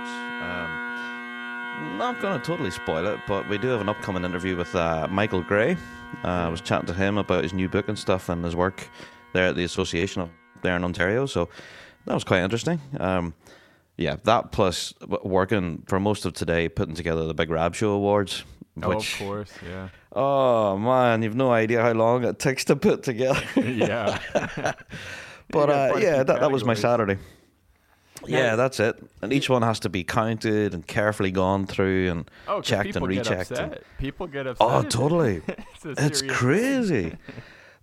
folks. Um, not going to totally spoil it, but we do have an upcoming interview with uh, Michael Gray. Uh, I was chatting to him about his new book and stuff and his work there at the association up there in Ontario. So that was quite interesting. Um, yeah, that plus working for most of today, putting together the Big Rab Show Awards. Oh, of course, yeah. oh man, you've no idea how long it takes to put together. yeah. But uh, yeah, that, that was my. Saturday. Yeah, that's it. And each one has to be counted and carefully gone through and Oh, checked people and get rechecked. and-. People get upset. Oh, totally. it's it's crazy.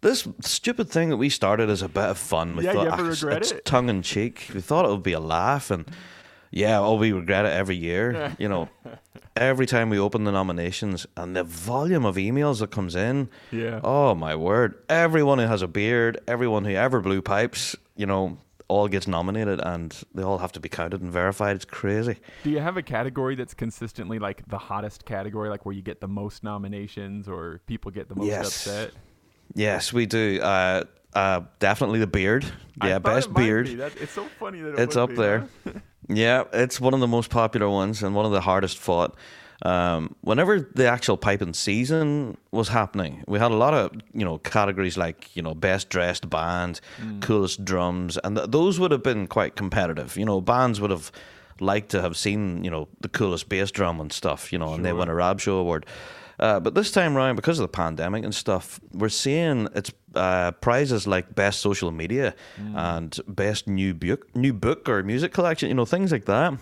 This stupid thing that we started as a bit of fun. We Yeah, you ever "Ah, regret it's it?" tongue in cheek. We thought it would be a laugh, and yeah, oh, we regret it every year. you know, every time we open the nominations and the volume of emails that comes in. Yeah. Oh my word! Everyone who has a beard, everyone who ever blew pipes, you know, all gets nominated, and they all have to be counted and verified. It's crazy. Do you have a category that's consistently like the hottest category, like where you get the most nominations or people get the most Yes. upset? Yes, we do. Uh, uh, definitely the beard. Yeah, best beard. be. That- it's so funny that it It's up be, there. huh? Yeah, it's one of the most popular ones and one of the hardest fought. Um, whenever the actual piping season was happening, we had a lot of you know categories like you know best dressed band, Mm. coolest drums, and th- those would have been quite competitive. You know, bands would have liked to have seen you know the coolest bass drum and stuff. You know, and they win a Rab Show award. Uh, but this time around, because of the pandemic and stuff, we're seeing it's uh, prizes like best social media Mm. and best new book, new book or music collection. You know, things like that.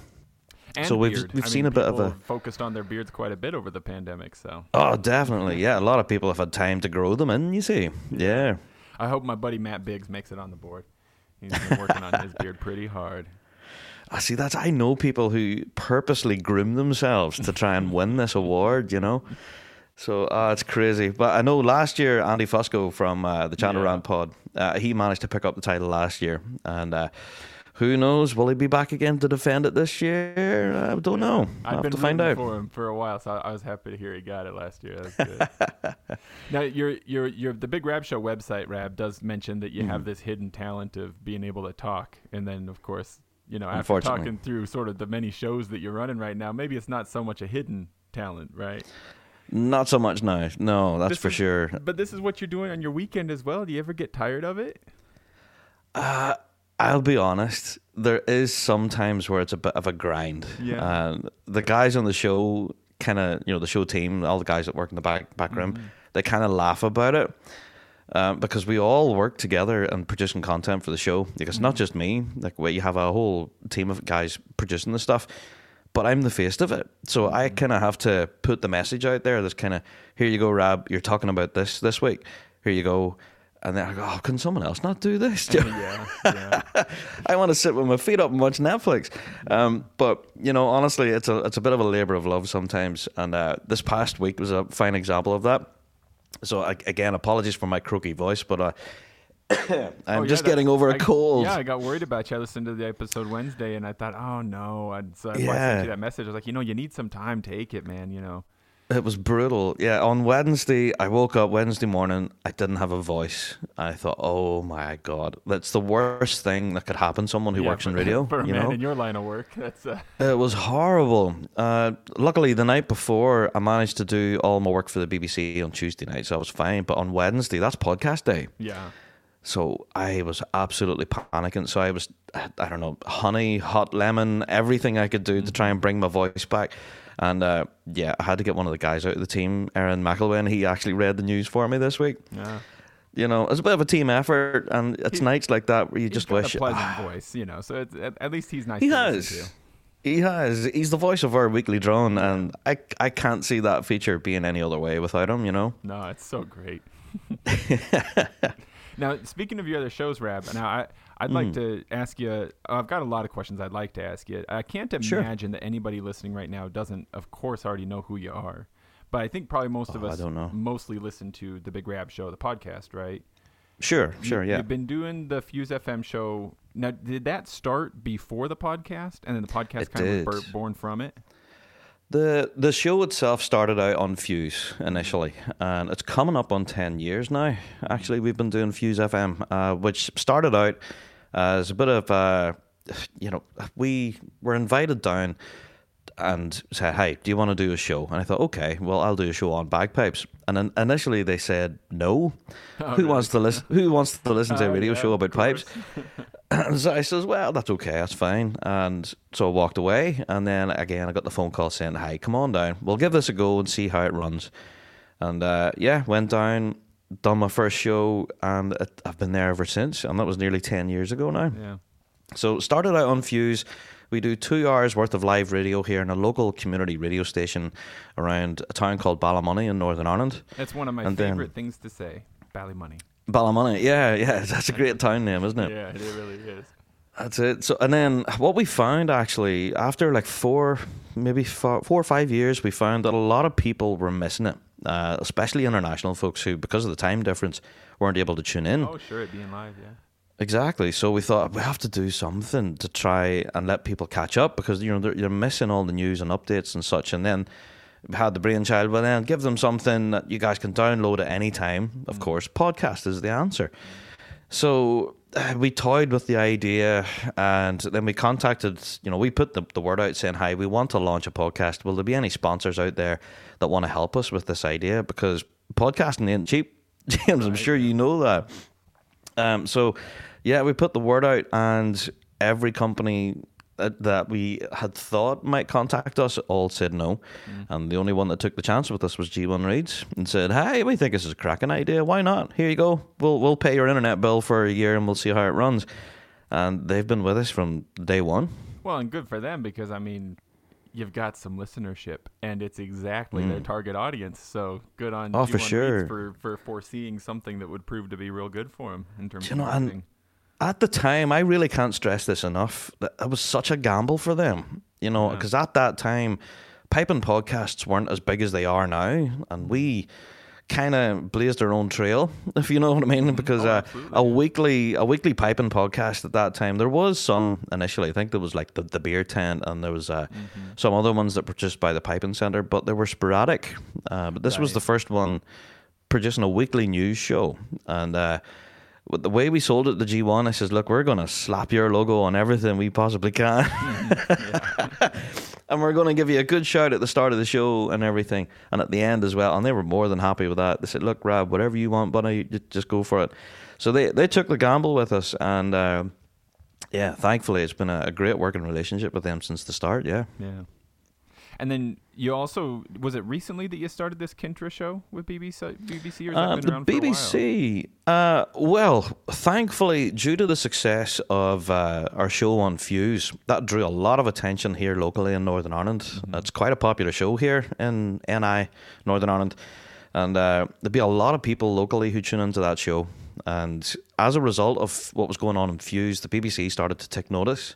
And So we've- beard. we've I seen mean, a bit of a- focused on their beards quite a bit over the pandemic. So Oh, definitely. Yeah, a lot of people have had time to grow them in. You see, yeah. I hope my buddy Matt Biggs makes it on the board. He's been working on his beard pretty hard. I see. That's I know people who purposely groom themselves to try and win this award. You know, so uh, it's crazy. But I know last year Andy Fusco from uh, the Channel Yeah. Pod, uh, he managed to pick up the title last year, and uh, who knows? Will he be back again to defend it this year? I don't know. I've been to find out. for him for a while, so I, I was happy to hear he got it last year. That's good. now, your your your the Big Rab Show website, Rab, does mention that you Mm-hmm. have this hidden talent of being able to talk, and then of course, you know, after talking through sort of the many shows that you're running right now, maybe it's not so much a hidden talent, right? Not so much now. No, that's This for is- sure. But this is what you're doing on your weekend as well. Do you ever get tired of it? I'll be honest. There is sometimes where it's a bit of a grind. Yeah. And the guys on the show, kind of, you know, the show team, all the guys that work in the back back room, Mm-hmm. they kind of laugh about it. Um, because we all work together and producing content for the show. Like it's Mm-hmm. not just me. Like where you have a whole team of guys producing the stuff, but I'm the face of it. So I Mm-hmm. kind of have to put the message out there. That's kind of here you go, Rab. You're talking about this this week. Here you go. And then I go, oh, can someone else not do this? yeah, yeah. I want to sit with my feet up and watch Netflix. Um, but you know, honestly, it's a it's a bit of a labor of love sometimes. And uh, this past week was a fine example of that. So I, again, apologies for my croaky voice, but uh, I'm Oh, yeah, just getting over a I- cold. Yeah, I got worried about you. I listened to the episode Wednesday, and I thought, oh no. And so I sent you that message. I was like, you know, you need some time. Take it, man. You know. It was brutal. Yeah, on Wednesday, I woke up Wednesday morning. I didn't have a voice. I thought, oh my god, that's the worst thing that could happen. Someone who Yeah, works in radio, for a you man know. in your line of work. That's uh, It was horrible. Uh, luckily, the night before, I managed to do all my work for the BBC on Tuesday night, so I was fine. But on Wednesday, that's podcast day. yeah. So I was absolutely panicking. So I was, I don't know, honey, hot lemon, everything I could do to try and bring my voice back. And uh, yeah, I had to get one of the guys out of the team, Aaron McElwain. he actually read the news for me this week. Yeah. You know, it's a bit of a team effort, and it's He- nights like that where you just wish. a pleasant voice, you know. So it's, at, at least he's nice. he to has. to. He has. He's the voice of our weekly drone, and I I can't see that feature being any other way without him. You know. No, it's so great. now, speaking of your other shows, Rab, now I, I'd like Mm-hmm. to ask you. I've got a lot of questions I'd like to ask you. I can't Sure. imagine that anybody listening right now doesn't, of course, already know who you are. But I think probably most of Oh, I us don't know. mostly listen to the Big Rab Show, the podcast, right? Sure. Sure. Yeah. You've been doing the Fuse FM show. Now, did that start before the podcast, and then the podcast It kind of was bur- born from it? The the show itself started out on Fuse initially, and it's coming up on ten years now. Actually, we've been doing Fuse FM, uh, which started out as a bit of uh, you know, we were invited down and said, "Hey, do you want to do a show?" And I thought, "Okay, well, I'll do a show on bagpipes." And then initially they said, "No, Oh, who really? wants to listen? Who wants to listen to a radio yeah, show about pipes?" course. so I says, "Well, that's okay, that's fine." And so I walked away, and then again I got the phone call saying, "Hey, come on down. We'll give this a go and see how it runs." And uh, yeah, went down, done my first show, and it, I've been there ever since. And that was nearly ten years ago now. Yeah. So started out on Fuse. We do two hours worth of live radio here in a local community radio station around a town called Ballymoney in Northern Ireland. That's one of my And then- favorite things to say. Ballymoney. Ballymoney, yeah, yeah, that's a great town name, isn't it? Yeah, it really is. That's it. So, and then what we found actually after like four, maybe four, four or five years, we found that a lot of people were missing it, uh, especially international folks who, because of the time difference, weren't able to tune in. Oh, sure, it being live, yeah. Exactly. So we thought we have to do something to try and let people catch up because you know they're, you're missing all the news and updates and such. And then had the brainchild. Well, then give them something that you guys can download at any time. Of course, podcast is the answer. So uh, we toyed with the idea, and then we contacted. You know, we put the, the word out saying, "Hi, we want to launch a podcast. Will there be any sponsors out there that want to help us with this idea? Because podcasting ain't cheap, James. I'm sure you know that." Um, so, yeah, we put the word out, and every company that, that we had thought might contact us all said no. And the only one that took the chance with us was G1 Reeds and said, "Hey, we think this is a cracking idea. Why not? Here you go. We'll we'll pay your internet bill for a year, and we'll see how it runs." And they've been with us from day one. Well, and good for them because, I mean, you've got some listenership and it's exactly their target audience. So good on Mm. Oh, for G1 Reeds sure. for, for foreseeing something that would prove to be real good for them in terms You of know, and- marketing. At the time, I really can't stress this enough. That it was such a gamble for them, you know, Yeah. because at that time, piping podcasts weren't as big as they are now, and we kind of blazed our own trail, if you know what I mean. Because Oh, uh, a weekly a weekly piping podcast at that time, there was some initially. I think there was like the, the beer tent, and there was uh, Mm-hmm. some other ones that were just by the piping center, but they were sporadic. Uh, but this was the first one producing a weekly news show, and. With the way we sold it to G1, I says, look, we're going to slap your logo on everything we possibly can. and we're going to give you a good shout at the start of the show and everything. And at the end as well. And they were more than happy with that. They said, look, Rob, whatever you want, buddy, just go for it. So they, they took the gamble with us. And uh, yeah, thankfully, it's been a, a great working relationship with them since the start. Yeah. Yeah. And then you also was it recently that you started this Kintra show with BBC? BBC or has Uh, that been the around for a while? BBC. Uh, well, thankfully, due to the success of uh, our show on Fuse, that drew a lot of attention here locally in Northern Ireland. Mm-hmm. It's quite a popular show here in NI, Northern Ireland. And uh, there'd be a lot of people locally who tune into that show. And as a result of what was going on in Fuse, the BBC started to take notice.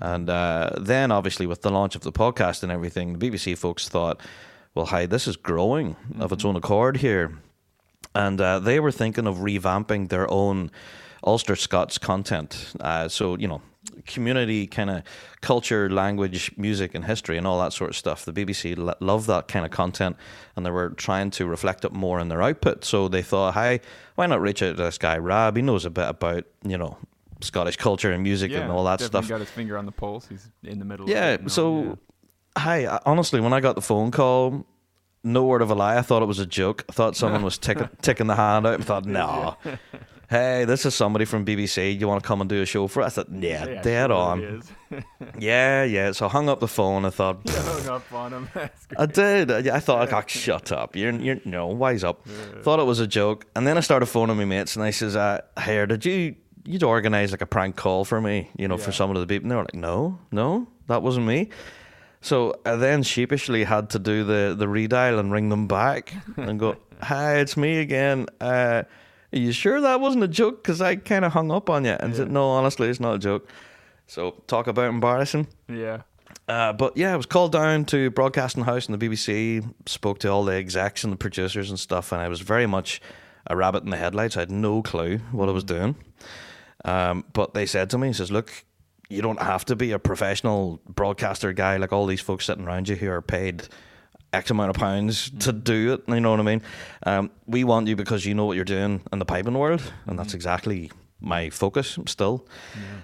And uh, then, obviously, with the launch of the podcast and everything, the BBC folks thought, well, hi, this is growing of its own accord here and uh, they were thinking of revamping their own Ulster Scots content. Uh, so you know, community kind of culture, language, music, and history, and all that sort of stuff. The BBC lo- love that kind of content, and they were trying to reflect it more in their output. So they thought, hey, why not reach out to this guy Rab? He knows a bit about you know Scottish culture and music Yeah, and all that stuff. got his finger on the pulse. He's in the middle. Yeah. of it So, hi. I- Honestly, when I got the phone call, no word of a lie, I thought it was a joke. I thought someone was tick- ticking the hand out. I thought, no. Hey, this is somebody from BBC. You want to come and do a show for us? I thought, yeah, yeah, dead on. Yeah, yeah. So I hung up the phone. I thought, You hung up on him. I did. I, I thought, oh, shut up. You're, you're, no, wise up. Thought it was a joke. And then I started phoning my mates and I says, uh, hey, did you, you'd organise like a prank call for me, you know, for Yeah. some of the people? And they were like, no, no, that wasn't me. So I then sheepishly had to do the, the redial and ring them back and go, hi, it's me again. Uh, are you sure that wasn't a joke? Because I kind of hung up on you. And said, no, honestly, it's not a joke. So talk about embarrassing. Yeah. Uh, but yeah, I was called down to Broadcasting House and the BBC, spoke to all the execs and the producers and stuff, and I was very much a rabbit in the headlights. I had no clue what I was doing. Um, but they said to me, he says, look, you don't have to be a professional broadcaster guy like all these folks sitting around you who are paid X amount of pounds to do it. You know what I mean? Um, we want you because you know what you're doing in the piping world, and that's exactly my focus still.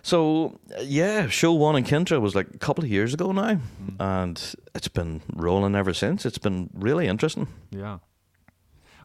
So yeah, show one in Kintra was like a couple of years ago now, and it's been rolling ever since. It's been really interesting. Yeah.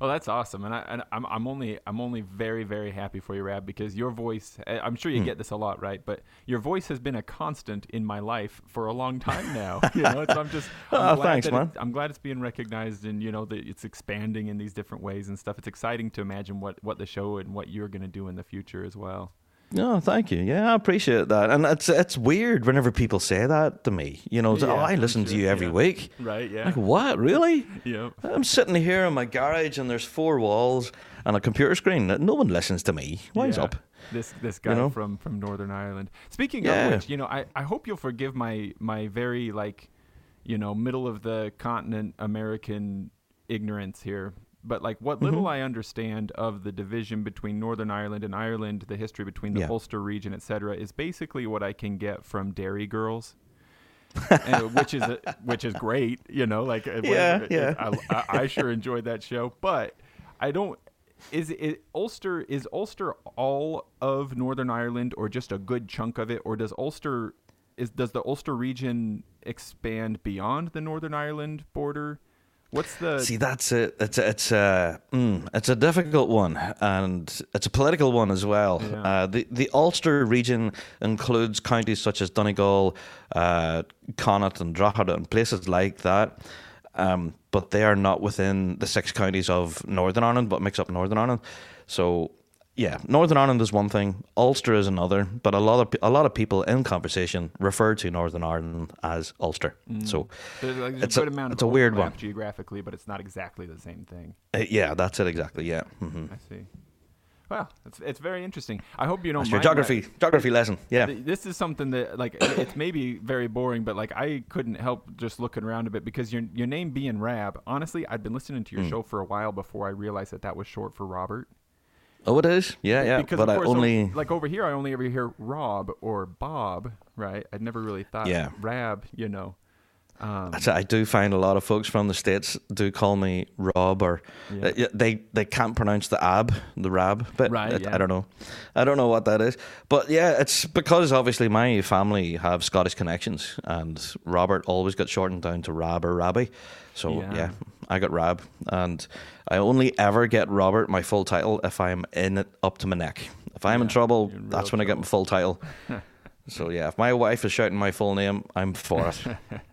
Oh, that's awesome, and, I, and I'm I'm only I'm only very very happy for you, Rab, because your voice. I'm sure you Hmm. get this a lot, right? But your voice has been a constant in my life for a long time now. you know, so I'm just. I'm Oh, glad thanks, man. It, I'm glad it's being recognized, and you know that it's expanding in these different ways and stuff. It's exciting to imagine what what the show and what you're going to do in the future as well. No, thank you. Yeah, I appreciate that. And it's it's weird whenever people say that to me. You know, Yeah, oh, I listen to you every yeah. week. Right? Yeah. Like what? Really? yeah. I'm sitting here in my garage and there's four walls and a computer screen. No one listens to me. Wise Yeah. up. This this guy know? from from Northern Ireland. Speaking of which, you know, I, I hope you'll forgive my my very like, you know, middle of the continent American ignorance here. But like what little Mm-hmm. I understand of the division between Northern Ireland and Ireland, the history between the Yeah. Ulster region, etc., is basically what I can get from Derry Girls. and, which is which is great, you know. Like, uh, Yeah, it- yeah. I, I, I sure enjoyed that show, but I don't. Is it Ulster? Is Ulster all of Northern Ireland, or just a good chunk of it, or does Ulster is does the Ulster region expand beyond the Northern Ireland border? What's the See, that's it. It's a, it's a mm, it's a difficult one, and it's a political one as well. Yeah. Uh, the the Ulster region includes counties such as Donegal, uh, Connaught, and Drogheda, and places like that. Um, but they are not within the six counties of Northern Ireland, but makes up Northern Ireland. So. Yeah, Northern Ireland is one thing, Ulster is another, but a lot of a lot of people in conversation refer to Northern Ireland as Ulster. So, like, it's a a- good amount it's of a weird one. geographically, but it's not exactly the same thing. uh, yeah, that's it exactly. Yeah. hmm I see. Well, it's it's very interesting. I hope you don't That's your mind my- geography geography lesson. Yeah. This is something that like it- it's maybe very boring, but like I couldn't help just looking around a bit because your your name being Rab. Honestly, I'd been listening to your Hmm. show for a while before I realized that that was short for Robert. Oh, it is. Yeah, yeah. Because but of I only. like over here, I only ever hear Rob or Bob. Right? I'd never really thought Yeah. Rab. You know. Um, I do find a lot of folks from the states do call me Rob, or Yeah. uh, they they can't pronounce the ab, the rab. But Right, it- yeah. I don't know. I don't know what that is. But yeah, it's because obviously my family have Scottish connections, and Robert always got shortened down to Rab or Rabbi. So Yeah. yeah, I got Rab, and I only ever get Robert my full title if I'm in it up to my neck. If I'm in trouble, in that's when I get my full title. so yeah, if my wife is shouting my full name, I'm for it.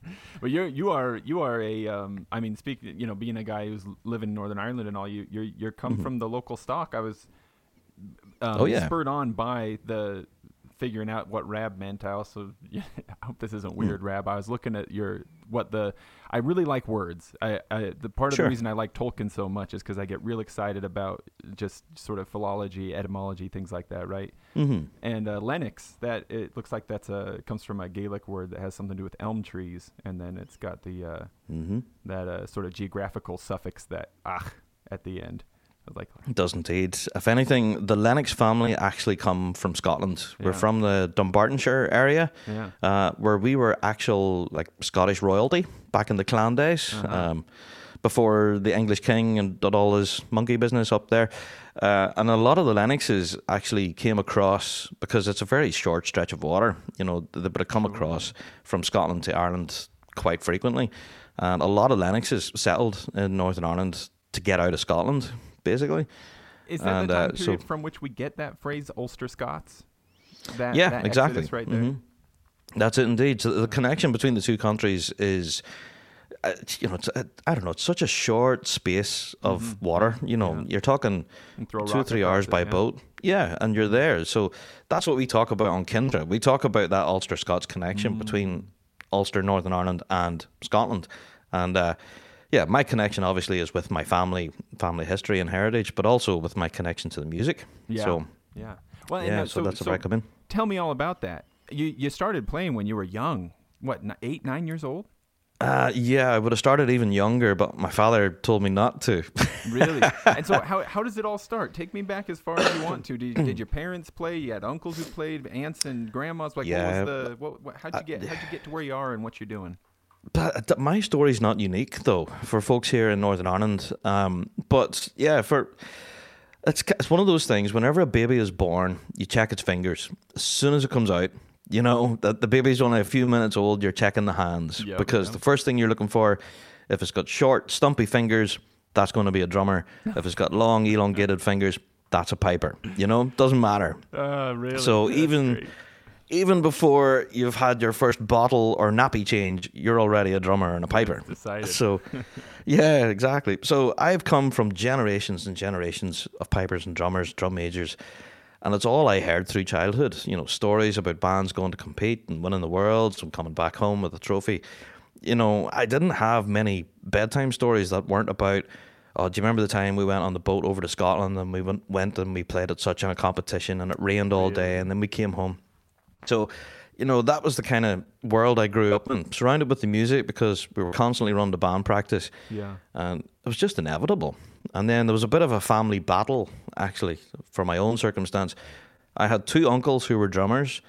But you're you are you are a um, I mean speaking you know being a guy who's living in Northern Ireland and all you you're you're come from the local stock. I was um, Mm-hmm. Oh, yeah. spurred on by the figuring out what rab meant. I also I hope this Hmm. isn't weird rab. I was looking at your what the I really like words. I, I the part of Sure. the reason I like Tolkien so much is because I get real excited about just sort of philology, etymology, things like that. Right. hmm And uh, Lennox, that it looks like that's a comes from a Gaelic word that has something to do with elm trees, and then it's got the uh, hmm that uh, sort of geographical suffix that ach at the end. It does indeed. If anything, the Lennox family actually come from Scotland. We're from the Dunbartonshire area, yeah, uh, where we were actual like Scottish royalty back in the clan days, Uh-huh. um, before the English king and did all his monkey business up there. Uh, and a lot of the Lennoxes actually came across because it's a very short stretch of water. You know, they would have come across from Scotland to Ireland quite frequently, and a lot of Lennoxes settled in Northern Ireland to get out of Scotland, basically. is that And, the time uh, so- period from which we get that phrase Ulster Scots? That, Yeah, that exactly. right there. Mhm. That's it indeed. So the connection between the two countries is, uh, you know, it's, uh, I don't know, it's such a short space of water. You know, Mm-hmm. Yeah. you're talking two or three hours it, by yeah. boat. Yeah, and you're there. So that's what we talk about on Kintra. We talk about that Ulster Scots connection Mm. between Ulster, Northern Ireland, and Scotland. And uh, yeah, my connection obviously is with my family, family history and heritage, but also with my connection to the music. Yeah, So yeah. Well, and yeah, that- so, that's where I come in. Tell me all about that. You you started playing when you were young. What, eight, nine years old? Uh, yeah, I would have started even younger, but my father told me not to. Really? and so, how, how does it all start? Take me back as far as you want to. Did, did your parents play? You had uncles who played, aunts and grandmas. Like, Yeah. what was the? What, what, how'd you get? How'd you get to where you are and what you're doing? But th- my story's not unique though for folks here in Northern Ireland. Um, but yeah, for It's it's one of those things. Whenever a baby is born, you check its fingers as soon as it comes out. You know that the baby's only a few minutes old. You're checking the hands because the first thing you're looking for, if it's got short, stumpy fingers, that's going to be a drummer. if it's got long, elongated fingers, that's a piper. You know, doesn't matter. Uh, really? So That's even great. Even before you've had your first bottle or nappy change, you're already a drummer and a piper. decided. So, yeah, exactly. So I've come from generations and generations of pipers and drummers, drum majors, and it's all I heard through childhood. You know, stories about bands going to compete and winning the worlds and coming back home with a trophy. You know, I didn't have many bedtime stories that weren't about. Oh, do you remember the time we went on the boat over to Scotland and we went, went and we played at such a competition and it rained all day and then we came home. So, you know, that was the kind of world I grew up in, surrounded with the music because we were constantly running to band practice. Yeah. And it was just inevitable. And then there was a bit of a family battle, actually, for my own circumstance. I had two uncles who were drummers,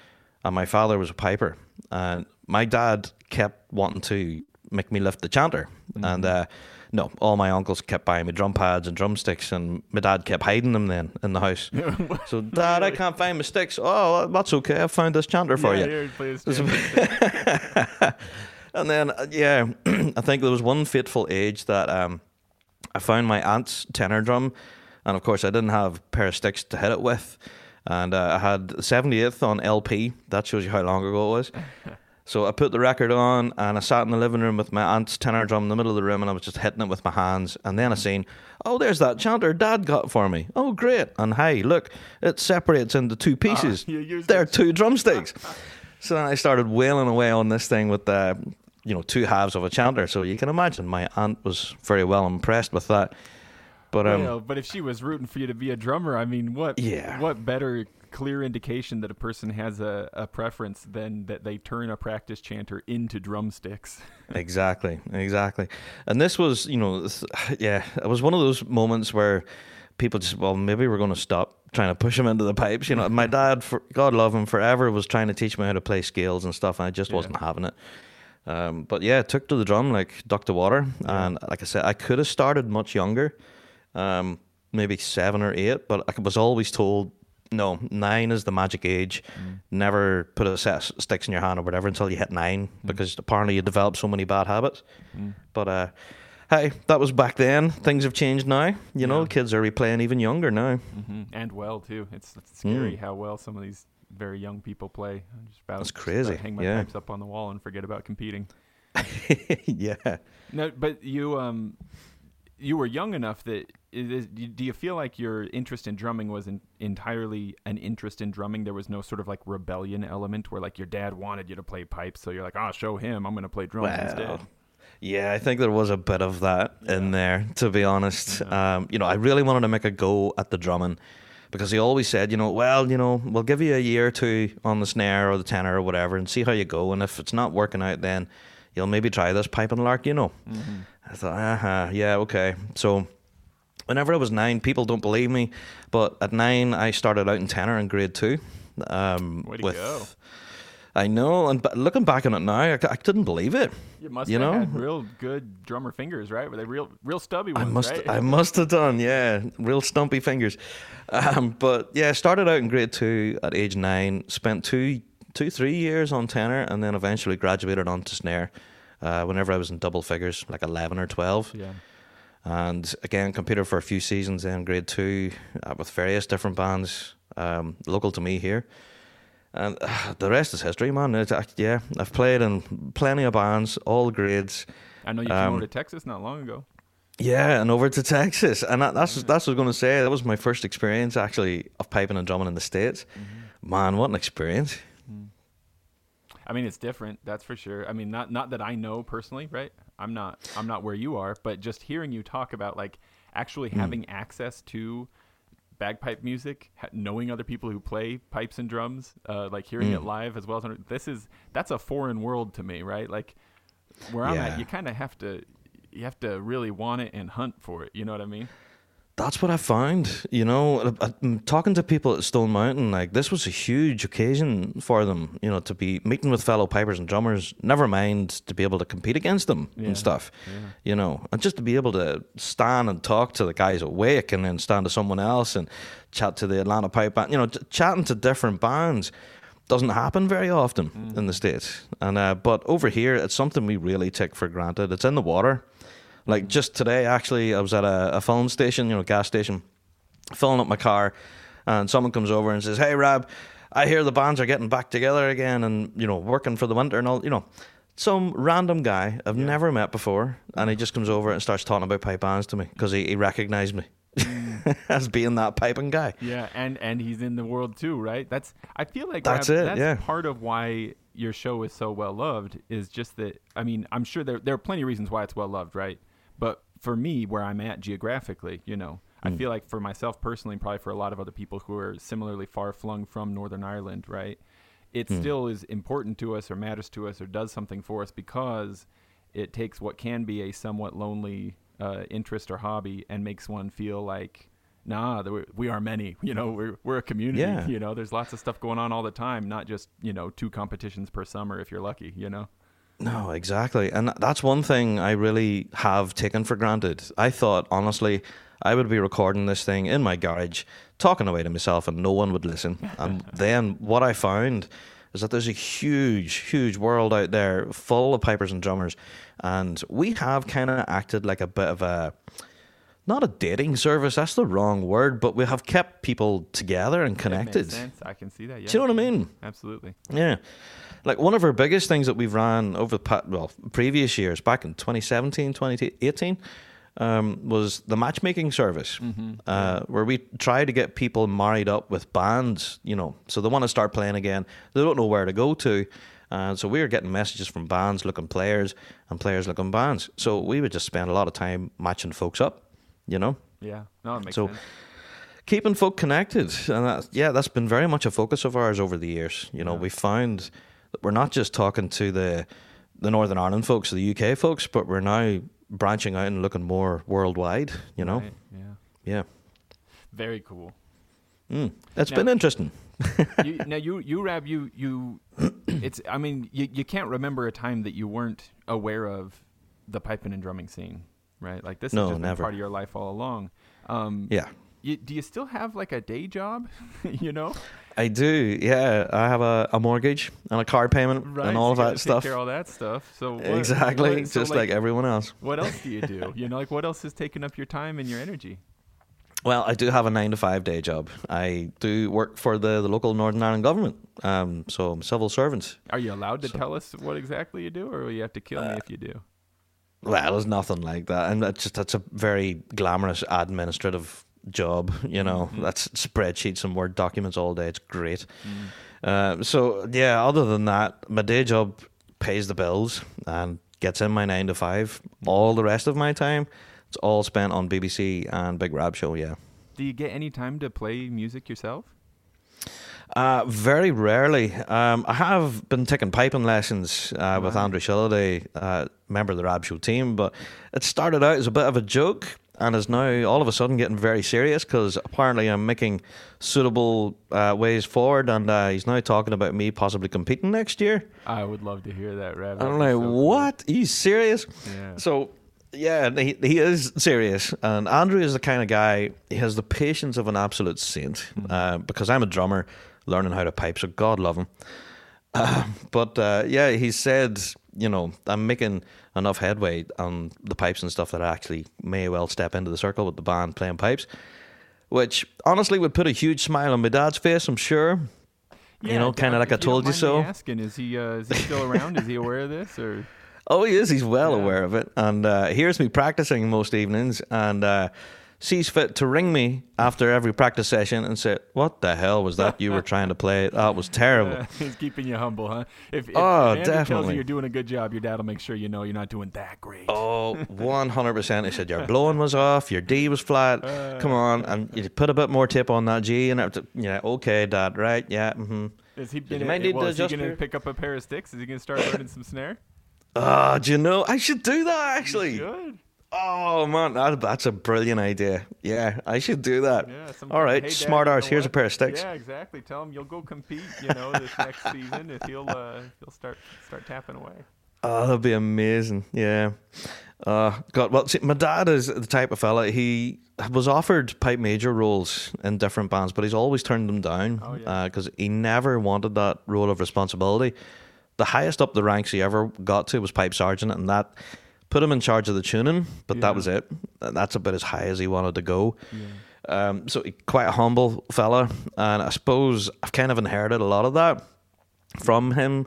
and my father was a piper. And my dad kept wanting to make me lift the chanter. And uh, no, all my uncles kept buying me drum pads and drumsticks, and my dad kept hiding them then in the house. so, Dad, I can't find my sticks. Oh, that's okay. I found this chanter for yeah, you. here. And then, uh, yeah, I think there was one fateful age that um, I found my aunt's tenor drum, and of course, I didn't have a pair of sticks to hit it with. And uh, I had 78th on LP. That shows you how long ago it was. So I put the record on and I sat in the living room with my aunt's tenor drum in the middle of the room and I was just hitting it with my hands. And then I seen, oh, there's that chanter dad got for me. Oh, great. And hey, look, it separates into two pieces. you used They're two drumsticks. so then I started wailing away on this thing with the, you know, two halves of a chanter. So you can imagine my aunt was very well impressed with that. But um, Well, but if she was rooting for you to be a drummer, I mean, what Yeah. what better clear indication that a person has a, a preference than that they turn a practice chanter into drumsticks? Exactly, exactly. And this was, you know, yeah, it was one of those moments where people just, well, maybe we're going to stop trying to push him into the pipes. You know, my dad, for, God love him, forever was trying to teach me how to play scales and stuff, and I just Yeah. wasn't having it. Um, but yeah, took to the drum like duck to water, and like I said, I could have started much younger, um, maybe seven or eight, but I was always told. No, nine is the magic age. Never put a set of sticks in your hand or whatever until you hit nine, because apparently you develop so many bad habits. But uh, hey, that was back then. Things have changed now. You know, kids are replaying even younger now. hmm And well too. It's, it's scary Mm. how well some of these very young people play. I'm just about That's crazy, hang my yeah. pipes up on the wall and forget about competing. yeah. No, but you um, you were young enough that is, do you feel like your interest in drumming was in, entirely an interest in drumming? There was no sort of like rebellion element where like your dad wanted you to play pipes, so you're like, "Oh, show him. I'm going to play drums instead." Yeah, I think there was a bit of that in there, to be honest. Um, you know, I really wanted to make a go at the drumming because he always said, you know, well, you know, we'll give you a year or two on the snare or the tenor or whatever and see how you go. And if it's not working out, then you'll maybe try this pipe and lark, you know. I thought, uh-huh, yeah, okay. So whenever I was nine, people don't believe me, but at nine, I started out in tenor in grade two. Um, Way to with, go. I know, and but looking back on it now, I, I couldn't believe it. You must You have know? had real good drummer fingers, right? Were they real, real stubby I ones, must, right? I must have done, yeah, real stumpy fingers. Um, but yeah, I started out in grade two at age nine. Spent two, two, three years on tenor, and then eventually graduated onto snare. Uh, whenever I was in double figures, like eleven or twelve, yeah. And again competed for a few seasons in grade two uh, with various different bands um, local to me here. And uh, the rest is history, man. It's, uh, yeah, I've played in plenty of bands, all grades. I know you came Um, over to Texas not long ago. Yeah, and over to Texas, and that, that's that's what I was going to say. That was my first experience actually of piping and drumming in the states. Man, what an experience! I mean, it's different, that's for sure. I mean, not not that I know personally, right? I'm not I'm not where you are, but just hearing you talk about like actually Hmm. having access to bagpipe music, ha- knowing other people who play pipes and drums, uh, like hearing it Mm. live as well as this is that's a foreign world to me, right? Like where I'm at, you kind of have to you have to really want it and hunt for it. You know what I mean? That's what I found. You know, Uh, uh, talking to people at Stone Mountain, like this was a huge occasion for them. You know, to be meeting with fellow pipers and drummers. Never mind to be able to compete against them Yeah, and stuff. yeah. You know, and just to be able to stand and talk to the guys at Wake, and then stand to someone else and chat to the Atlanta Pipe Band. You know, chatting to different bands doesn't happen very often Mm. in the states. And uh, but over here, it's something we really take for granted. It's in the water. Like just today, actually, I was at a, a filling station, you know, gas station, filling up my car, and someone comes over and says, "Hey, Rab, I hear the bands are getting back together again, and you know, working for the winter and all." You know, some random guy I've never met before, and he just comes over and starts talking about pipe bands to me because he, he recognized me as being that piping guy. Yeah, and and he's in the world too, right? That's I feel like That's it, That's yeah. part of why your show is so well loved is just that. I mean, I'm sure there there are plenty of reasons why it's well loved, right? But for me, where I'm at geographically, you know, I Mm. feel like for myself personally, and probably for a lot of other people who are similarly far flung from Northern Ireland, right? It Mm. still is important to us, or matters to us, or does something for us because it takes what can be a somewhat lonely uh, interest or hobby and makes one feel like nah we are many you know we're, we're a community Yeah. you know there's lots of stuff going on all the time not just you know two competitions per summer if you're lucky you know No, exactly. And that's one thing I really have taken for granted. I thought, honestly, I would be recording this thing in my garage, talking away to myself, and no one would listen. And then what I found is that there's a huge, huge world out there full of pipers and drummers. And we have kind of acted like a bit of a. Not a dating service, that's the wrong word, but we have kept people together and connected. i can see that yeah Do you know what I mean? absolutely Yeah. Like one of our biggest things that we've ran over the past, well, previous years, back in 2017, 2018, um, was the matchmaking service, uh, where we try to get people married up with bands, you know, so they want to start playing again. They don't know where to go to. And so we were getting messages from bands looking players and players looking bands. So we would just spend a lot of time matching folks up, you know yeah no it makes So, sense keeping folk connected and that, yeah that's been very much a focus of ours over the years you know we found we're not just talking to the the northern ireland folks the uk folks but we're now branching out and looking more worldwide you know Right, yeah yeah very cool mm. it's Now- been interesting you, now you you Rab you you it's I mean you you can't remember a time that you weren't aware of the piping and drumming scene, right? Like this No, has just been never. part of your life all along. Um, yeah you, do you still have like a day job? you know, i do yeah i have a, a mortgage and a car payment right? and all so of that take stuff care all that stuff. So what- exactly what- so, just like everyone else what else do you do? You know, like what else is taking up your time and your energy? Well, I do have a nine to five day job. I do work for the, the local Northern Ireland government. Um, so I'm civil servant. Are you allowed to tell us what exactly you do, or will you have to kill Uh, me if you do? Well, there's nothing like that, and that's just that's a very glamorous administrative job. You know, that's spreadsheets and word documents all day. It's great. Uh, so yeah, other than that, my day job pays the bills and gets in my nine to five. All the rest of my time, it's all spent on BBC and Big Rab Show. Yeah. Do you get any time to play music yourself? Uh, very rarely. Um, I have been taking piping lessons uh, with. Andrew Shilliday, uh, member of the Rab Show team, but it started out as a bit of a joke and is now all of a sudden getting very serious because apparently I'm making suitable uh, ways forward and uh, he's now talking about me possibly competing next year. I would love to hear that, Rab. I'm like, so cool. what? He's serious? Yeah. So, yeah, he, he is serious. And Andrew is the kind of guy, he has the patience of an absolute saint uh, because I'm a drummer learning how to pipe, so God love him. But uh, yeah, he said, you know, I'm making enough headway on the pipes and stuff that I actually may well step into the circle with the band playing pipes, which honestly would put a huge smile on my dad's face, I'm sure. you know, kinda like I told you so. Asking, is he uh, is he still around? is he aware of this or? Oh, he is. He's well Yeah. aware of it, and uh, hears me practicing most evenings, and uh, sees fit to ring me after every practice session and say, "What the hell was that you were trying to play? That was terrible." Uh, he's keeping you humble, huh? If, if Oh, if Andy tells you you're doing a good job, your dad will make sure you know you're not doing that great. Oh, 100%. He said, Your blowing was off, your D was flat. Come on. And you put a bit more tip on that G. And I- yeah, okay, Dad, right? Yeah. Mm-hmm. Is he You might need well, to is he gonna your- pick up a pair of sticks? Is he gonna start learning some snare? Oh, do you know? I should do that actually. Good. Oh man, that, that's a brilliant idea. Yeah, I should do that. Yeah. All right, hey, smart arse. Here's a pair of sticks. Yeah, exactly. Tell him you'll go compete. You know, this next season if he'll uh, he'll start start tapping away. Oh, that'd be amazing. Yeah. Uh, God, well, see, my dad is the type of fella. He was offered pipe major roles in different bands, but he's always turned them down Oh, yeah. because he never wanted that role of responsibility. The highest up the ranks he ever got to was pipe sergeant, and that put him in charge of the tuning. But Yeah. that was it. That's about as high as he wanted to go. Um, so quite a humble fella, and I suppose I've kind of inherited a lot of that from him.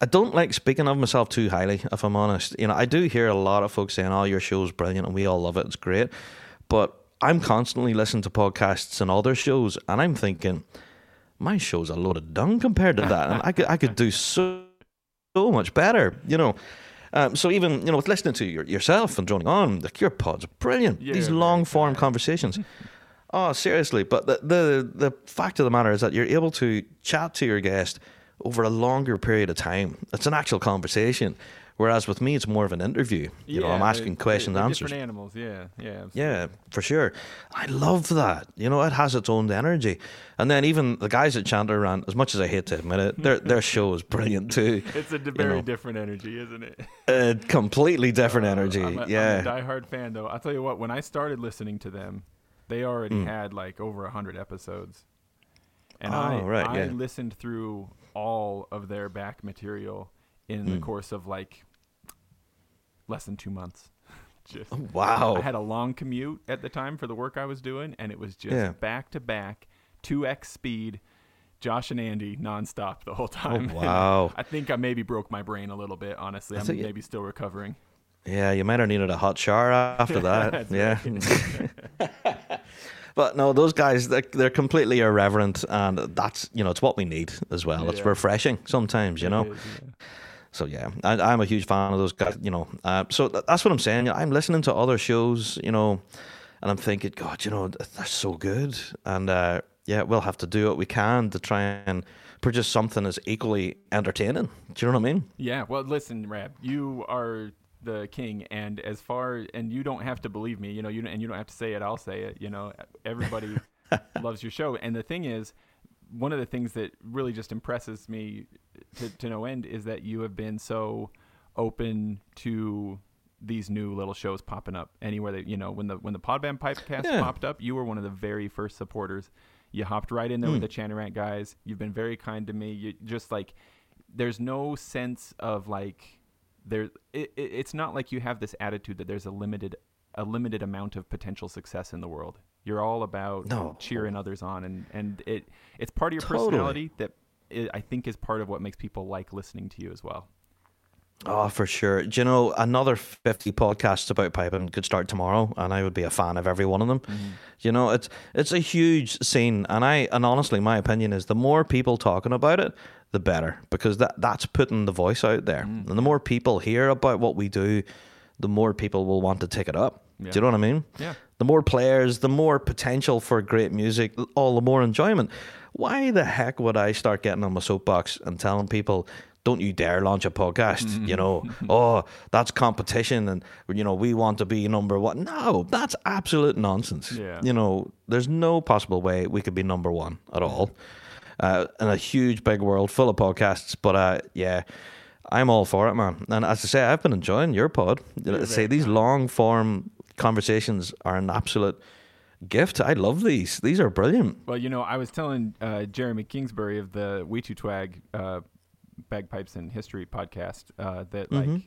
I don't like speaking of myself too highly, if I'm honest. You know, I do hear a lot of folks saying, "Oh, your show's brilliant, and we all love it. It's great," but I'm constantly listening to podcasts and other shows, and I'm thinking, my show's a load of dung compared to that, and I could I could do so so much better. You know. Um, so even you know, with listening to your, yourself and droning on, like your pod's are brilliant. Yeah, These long form kind. conversations. Oh, seriously. But the, the the fact of the matter is that you're able to chat to your guest over a longer period of time. It's an actual conversation. Whereas with me, it's more of an interview. You know, I'm they're- asking they're- questions, they're answers. Different animals. Yeah. Yeah. absolutely. Yeah, for sure. I love that. You know, it has its own energy. And then even the guys at Chandler Rant, as much as I hate to admit it, their their show is brilliant too. It's a d- very know. different energy, isn't it? A completely different Uh, energy. I'm a, yeah. I'm a diehard fan, though. I'll tell you what. When I started listening to them, they already Mm. had like over hundred episodes, and Oh, I right, I yeah. listened through all of their back material in the Mm. course of like less than two months. Just Oh, wow. I had a long commute at the time for the work I was doing, and it was just back to back, two x speed. Josh and Andy nonstop the whole oh, time. Oh, wow. I think I maybe broke my brain a little bit. Honestly, I'm maybe still recovering. Yeah, you might have needed a hot shower after that. Yeah. but no, those guys, they're, they're completely irreverent. And that's, you know, it's what we need as well. It's refreshing sometimes, you know. Is, yeah. So yeah, I, I'm a huge fan of those guys. You know, uh, so th- that's what I'm saying. I'm listening to other shows, you know, and I'm thinking, God, you know, th- they're so good, and uh, yeah, we'll have to do what we can to try and produce something as equally entertaining. Do you know what I mean? Yeah, well, listen, Rab, you are the king, and as far and you don't have to believe me, you know, you and you don't have to say it. I'll say it. You know, everybody loves your show, and the thing is, one of the things that really just impresses me to, to no end is that you have been so open to these new little shows popping up anywhere that you know when the when the Podband Pipecast Yeah. popped up, you were one of the very first supporters. You hopped right in there with hmm. the Chanarant guys. You've been very kind to me. You just like there's no sense of like there it, it, it's not like you have this attitude that there's a limited a limited amount of potential success in the world. You're all about No. cheering others on and and it it's part of your Totally. personality that i I think is part of what makes people like listening to you as well. Oh, for sure. Do you know another fifty podcasts about piping could start tomorrow, and I would be a fan of every one of them. Mm-hmm. You know, it's it's a huge scene, and I and honestly, my opinion is the more people talking about it, the better, because that that's putting the voice out there, mm. and the more people hear about what we do, the more people will want to take it up. Yeah. Do you know what I mean? Yeah. The more players, the more potential for great music, all the more enjoyment. Why the heck would I start getting on my soapbox and telling people, don't you dare launch a podcast? You know, oh, that's competition and, you know, we want to be number one. No, that's absolute nonsense. Yeah. You know, there's no possible way we could be number one at all uh, in a huge, big world full of podcasts. But uh, yeah. I'm all for it, man. And as I say, I've been enjoying your pod. You're say these long form conversations are an absolute gift. I love these. These are brilliant. Well, you know, I was telling uh, Jeremy Kingsbury of the We Two Twag uh, Bagpipes and History podcast uh, that, Mm-hmm. like,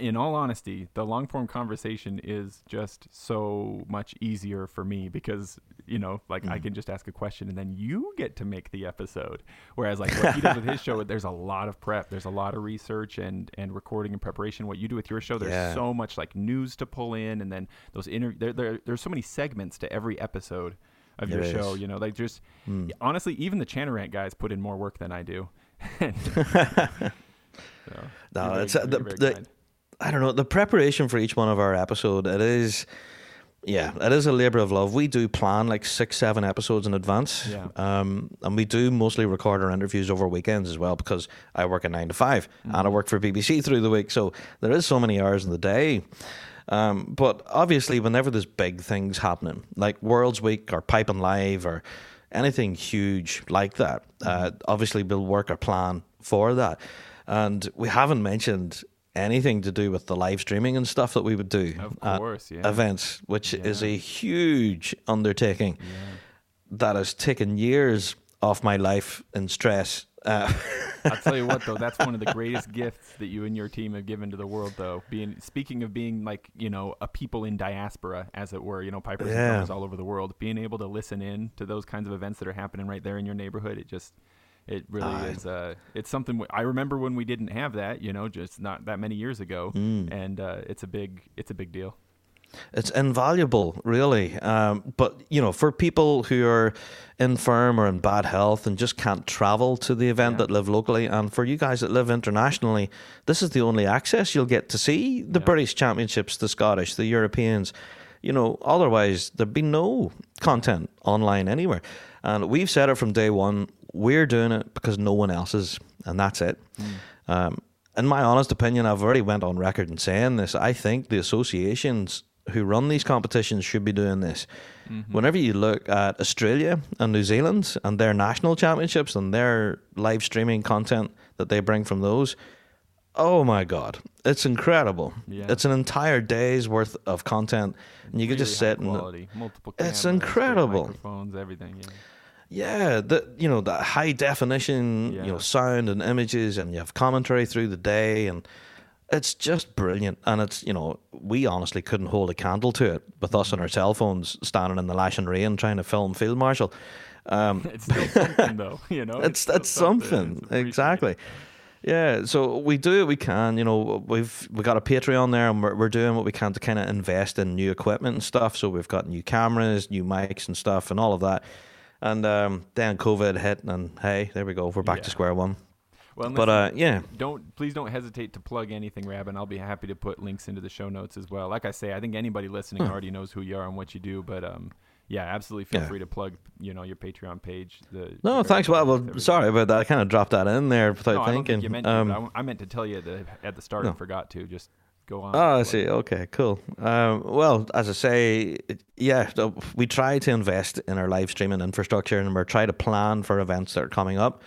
in all honesty, the long form conversation is just so much easier for me because, you know, like Mm. I can just ask a question and then you get to make the episode. Whereas, like, what he does with his show, there's a lot of prep, there's a lot of research and, and recording and preparation. What you do with your show, there's Yeah. so much like news to pull in, and then those inter- there, there, there's so many segments to every episode of your There show. You know, like just honestly, even the Chanarant guys put in more work than I do. so, No, it's, uh, the-. I don't know. The preparation for each one of our episode, it is, yeah, it is a labor of love. We do plan like six, seven episodes in advance. Yeah. Um, and we do mostly record our interviews over weekends as well because I work a nine to 5 and I Mm-hmm. work for BBC through the week. So there is so many hours in the day. Um, but obviously, whenever there's big things happening, like World's Week or Piping Live or anything huge like that, uh, obviously we'll work our plan for that. And we haven't mentioned anything to do with the live streaming and stuff that we would do Of at course, yeah. events, which is a huge undertaking that has taken years off my life in stress. Uh, I'll tell you what, though, that's one of the greatest gifts that you and your team have given to the world. Though, being speaking of being like you know a people in diaspora, as it were, you know, pipers and Yeah. drummers all over the world, being able to listen in to those kinds of events that are happening right there in your neighborhood, it just it really Ah. is. Uh, it's something w- I remember when we didn't have that, you know, just not that many years ago, Mm. and uh, it's a big it's a big deal. It's invaluable, really. Um, but you know, for people who are infirm or in bad health and just can't travel to the event Yeah. that live locally, and for you guys that live internationally, this is the only access you'll get to see the Yeah. British Championships, the Scottish, the Europeans. You know, otherwise there'd be no content online anywhere. And we've said it from day one. We're doing it because no one else is, and that's it. Um, in my honest opinion, I've already went on record in saying this. I think the associations who run these competitions should be doing this. Whenever you look at Australia and New Zealand and their national championships and their live streaming content that they bring from those, oh my god, it's incredible. Yeah. It's an entire day's worth of content, and you could just Really sit and quality, multiple. It's incredible. Microphones, everything. Yeah. Yeah, the you know the high definition, you know, sound and images, and you have commentary through the day, and it's just brilliant. And it's you know we honestly couldn't hold a candle to it with us on our cell phones standing in the lashing rain trying to film Field Marshal. Um, It's still something, though. You know, it's that's something, It's exactly. Yeah, so we do what we can. You know, we've we got a Patreon there, and we're we're doing what we can to kind of invest in new equipment and stuff. So we've got new cameras, new mics and stuff, and all of that. And um, then COVID hit, and hey, there we go. We're back to square one. Well, But uh, yeah, don't please don't hesitate to plug anything, Rab, and I'll be happy to put links into the show notes as well. Like I say, I think anybody listening Huh. already knows who you are and what you do, but um, yeah, absolutely feel Yeah. free to plug, you know, your Patreon page. The no, thanks. Well, well, sorry about that. I kind of dropped that in there without no, I thinking. think you meant Um, to. I, I meant to tell you at the at the start No. and forgot to. Just go on. Oh, I see. Okay, cool. Um, well, as I say, yeah, we try to invest in our live streaming infrastructure and we're trying to plan for events that are coming up.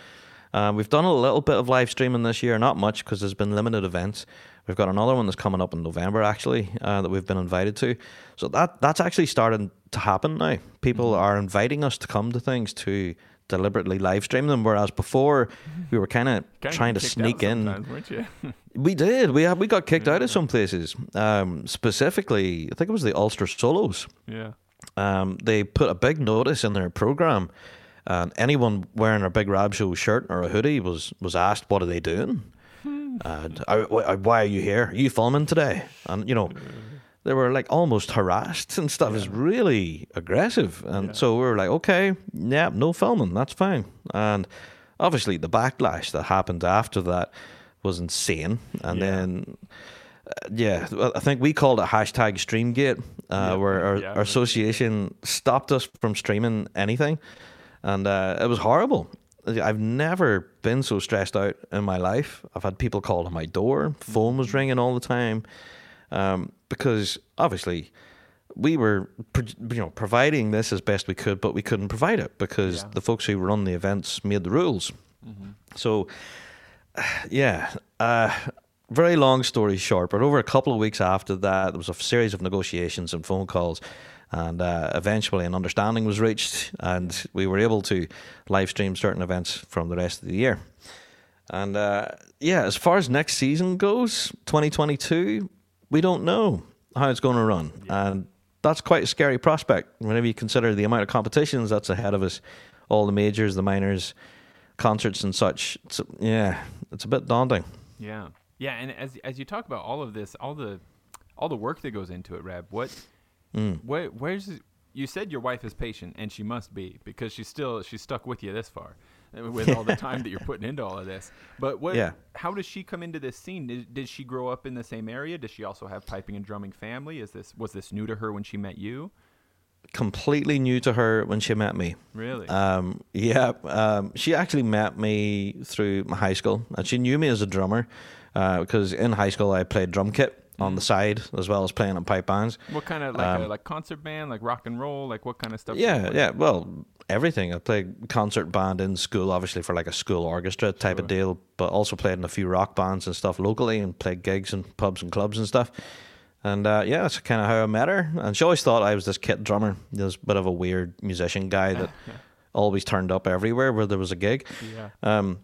Uh, we've done a little bit of live streaming this year, not much because there's been limited events. We've got another one that's coming up in November, actually, uh, that we've been invited to. So that that's actually starting to happen now. People Mm-hmm. are inviting us to come to things to deliberately live stream them, whereas before we were kind of trying to sneak in. We did. We had, we got kicked out of some places. Um, specifically, I think it was the Ulster Solos. yeah. Um, they put a big notice in their program, and anyone wearing a big Rab Show shirt or a hoodie was was asked, "What are they doing?" and "I- wh- "Why are you here? Are you filming today?" And you know, they were like almost harassed and stuff. It's really aggressive, and Yeah. so we were like, "Okay, yeah, no filming. That's fine." And obviously, the backlash that happened after that was insane. And Yeah. then uh, yeah, I think we called it hashtag Streamgate, uh, Yeah, where our, yeah, our association stopped us from streaming anything, and uh, it was horrible. I've never been so stressed out in my life. I've had people call to my door, phone was ringing all the time, um, because obviously we were, you know, providing this as best we could, but we couldn't provide it because Yeah. the folks who run the events made the rules. So, yeah, uh, very long story short, but over a couple of weeks after that, there was a series of negotiations and phone calls, and uh, eventually an understanding was reached, and we were able to live stream certain events from the rest of the year. And uh, yeah, as far as next season goes, 2022, we don't know how it's going to run, and that's quite a scary prospect whenever you consider the amount of competitions that's ahead of us, all the majors, the minors, concerts, and such. It's, yeah, it's a bit daunting. Yeah, yeah, and as as you talk about all of this, all the all the work that goes into it, Rab, what, Mm. where, where's you said your wife is patient, and she must be because she's still she's stuck with you this far, with all the time that you're putting into all of this. But what, Yeah. how does she come into this scene? Did, did she grow up in the same area? Does she also have piping and drumming family? Is this was this new to her when she met you? Completely new to her when she met me. Really? Um, yeah, um, she actually met me through my high school, and she knew me as a drummer uh, because in high school I played drum kit, on the side as well as playing in pipe bands. What kind of like a Um, like concert band, like rock and roll, like what kind of stuff? Yeah, yeah. Well, everything. I played concert band in school, obviously for like a school orchestra type Sure. of deal, but also played in a few rock bands and stuff locally, and played gigs and pubs and clubs and stuff. And uh, yeah, that's kind of how I met her. And she always thought I was this kit drummer, this bit of a weird musician guy that always turned up everywhere where there was a gig. Yeah. Um,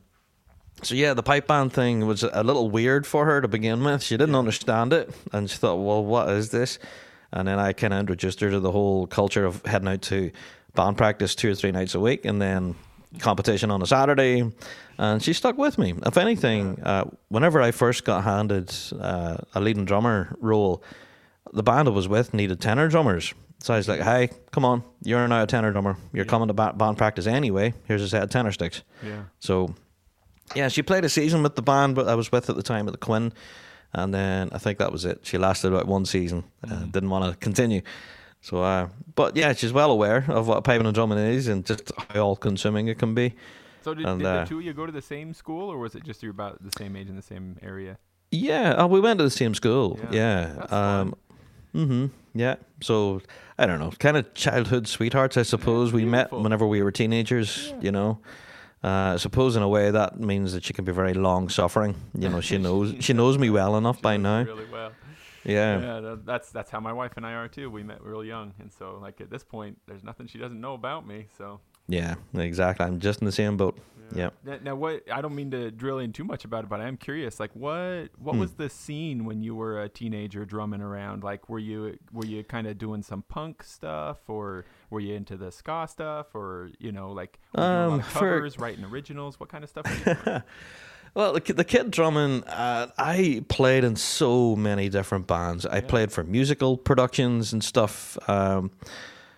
so yeah, the pipe band thing was a little weird for her to begin with. She didn't understand it, and she thought, "Well, what is this?" And then I kind of introduced her to the whole culture of heading out to band practice two or three nights a week, and then competition on a Saturday. And she stuck with me. If anything, uh, whenever I first got handed uh, a leading drummer role, the band I was with needed tenor drummers. So I was like, "Hey, come on, you're now a tenor drummer. You're coming to ba- band practice anyway. Here's a set of tenor sticks." Yeah. So, yeah, she played a season with the band, but I was with at the time at the Quinn, and then I think that was it. She lasted about one season, uh, didn't want to continue. So, uh, but yeah, she's well aware of what piping and drumming is and just how all-consuming it can be. So did, And, did uh, the two of you go to the same school, or was it just you're about the same age in the same area? Yeah, oh, we went to the same school. Yeah, Yeah. um, hmm Yeah. So I don't know, kind of childhood sweethearts, I suppose. we met whenever we were teenagers. You know. Uh, I suppose in a way that means that she can be very long suffering. You know, she knows she knows me well enough by She knows now. Really well. Yeah. Yeah, tha- that's that's how my wife and I are too. We met real young, and so like at this point, there's nothing she doesn't know about me. So Yeah, exactly. I'm just in the same boat. Yeah. Now, now what? I don't mean to drill in too much about it, but I am curious. Like, what what Hmm. was the scene when you were a teenager drumming around? Like, were you were you kind of doing some punk stuff, or were you into the ska stuff, or you know, like were you doing a lot Um, of for- covers, writing originals? What kind of stuff? Were you doing? Well, the, kid drumming, uh, I played in so many different bands. I Yeah. played for musical productions and stuff. Um,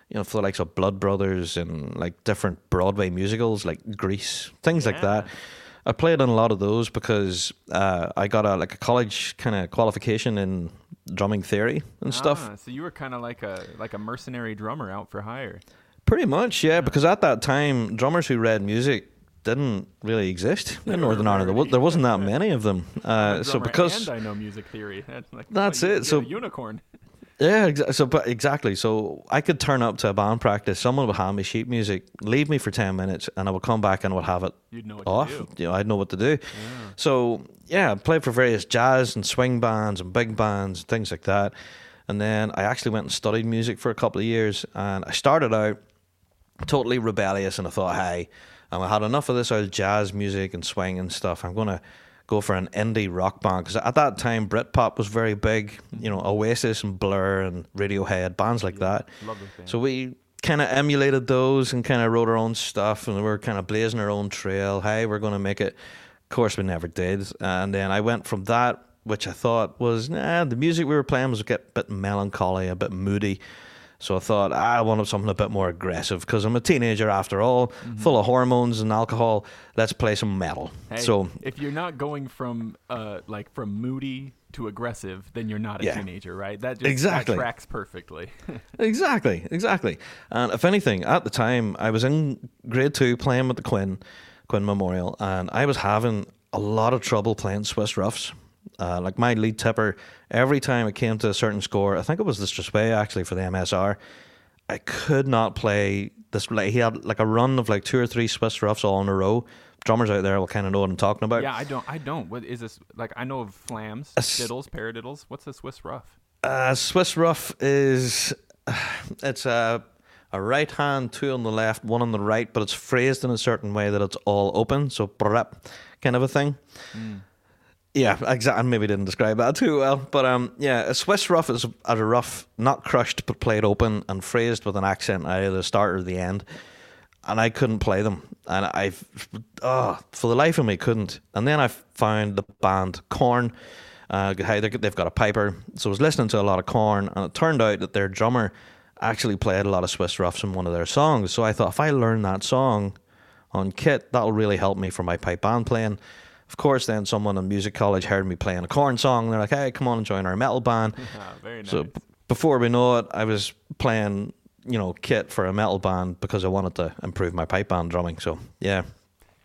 you know, for the likes of Blood Brothers and like different Broadway musicals, like Grease, things like that. I played in a lot of those because uh, I got a like a college kind of qualification in drumming theory and stuff. Ah, so you were kind of like a like a mercenary drummer out for hire. Pretty much, yeah. Because at that time, drummers who read music didn't really exist in Northern Ireland. There, wa- there wasn't that many of them. Uh, so because and I know music theory. That's, like, That's you- it, so- unicorn. Yeah, exa- so but exactly. So I could turn up to a band practice. Someone would hand me sheet music, leave me for ten minutes, and I would come back and would have it You'd know what off. to do. You know, I'd know what to do. So yeah, I played for various jazz and swing bands and big bands, and things like that. And then I actually went and studied music for a couple of years. And I started out totally rebellious, and I thought, hey, um, I had enough of this old jazz music and swing and stuff. I'm gonna go for an indie rock band because at that time Britpop was very big. You know, Oasis and Blur and Radiohead, bands like that. Those bands. So we kind of emulated those and kind of wrote our own stuff, and we were kind of blazing our own trail. Hey, we're going to make it. Of course, we never did. And then I went from that, which I thought was, nah, the music we were playing was a bit melancholy, a bit moody. So I thought "Ah, I wanted something a bit more aggressive because I'm a teenager after all, full of hormones and alcohol. Let's play some metal. Hey, so if you're not going from uh like from moody to aggressive, then you're not a Yeah. teenager, right? That just Exactly. that tracks perfectly. Exactly, exactly. And if anything, at the time, I was in grade two playing with the Quinn, Quinn Memorial, and I was having a lot of trouble playing Swiss roughs. Uh, like my lead tipper, every time it came to a certain score, I think it was the Strathspey actually for the MSR, I could not play this. Like he had like a run of like two or three Swiss roughs all in a row. Drummers out there will kind of know what I'm talking about. yeah, I don't. I don't. What is this? Like I know of flams, s- diddles, paradiddles. What's a Swiss rough? Uh, Swiss rough is it's a a right hand, two on the left, one on the right, but it's phrased in a certain way that it's all open, so kind of a thing. Yeah, exactly. I maybe didn't describe that too well, but um, yeah, a Swiss rough is a, a rough, not crushed but played open and phrased with an accent either the start or the end. And I couldn't play them, and I, oh, for the life of me, couldn't. And then I found the band Korn. Uh, hey, they- they've got a piper, so I was listening to a lot of Korn, and it turned out that their drummer actually played a lot of Swiss roughs in one of their songs. So I thought if I learn that song on kit, that'll really help me for my pipe band playing. Of course, then someone in music college heard me playing a Korn song. And They're like, "Hey, come on and join our metal band." Ah, very nice. So b- before we know it, I was playing, you know, kit for a metal band because I wanted to improve my pipe band drumming. So yeah,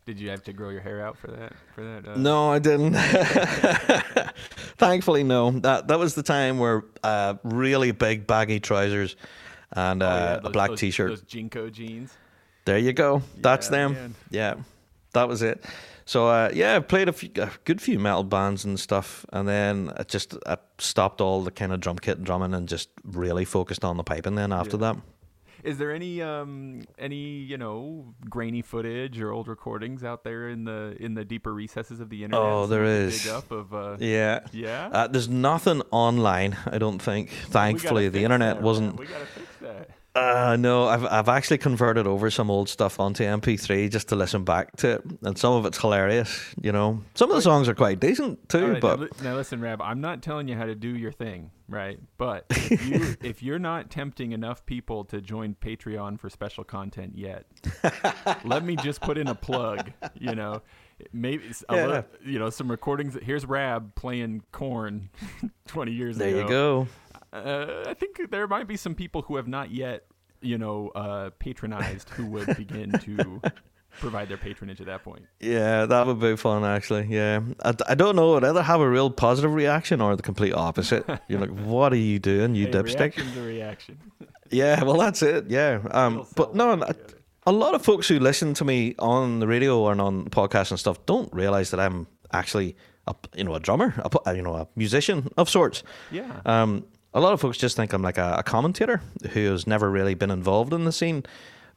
Did you have to grow your hair out for that? For that? Uh, No, I didn't. Thankfully, no. That that was the time where uh, really big baggy trousers and uh, oh, yeah, a those- black those- t-shirt. Those JNCO jeans. There you go. That's Yeah, them. man. Yeah, that was it. So uh, yeah, I've played a, few, a good few metal bands and stuff, and then I just I stopped all the kind of drum kit and drumming and just really focused on the piping. Then after Yeah. that, Is there any um any you know grainy footage or old recordings out there in the in the deeper recesses of the internet? Oh, there is. Of uh, yeah. yeah. Uh, there's nothing online, I don't think. Thankfully, the internet wasn't. We gotta fix that. Uh, no, I've I've actually converted over some old stuff onto MP3 just to listen back to it, and some of it's hilarious. You know, some of the songs are quite decent too. Right, but now, now listen, Rab. I'm not telling you how to do your thing, right? But if, you, if you're not tempting enough people to join Patreon for special content yet, let me just put in a plug. You know, maybe Yeah. li- you know some recordings. Here's Rab playing Korn 20 years there ago. There you go. Uh, I think there might be some people who have not yet, you know, uh, patronized who would begin to provide their patronage at that point. Yeah, that would be fun actually. Yeah, I, I don't know. I'd either have a real positive reaction or the complete opposite. You're like, what are you doing, you Hey, dipstick? reaction's a reaction. Yeah, well, that's it. Yeah, um, but no, I- a lot of folks who listen to me on the radio and on podcasts and stuff don't realize that I'm actually a you know a drummer, a, you know a musician of sorts. Yeah. Um, a lot of folks just think I'm like a, a commentator who has never really been involved in the scene,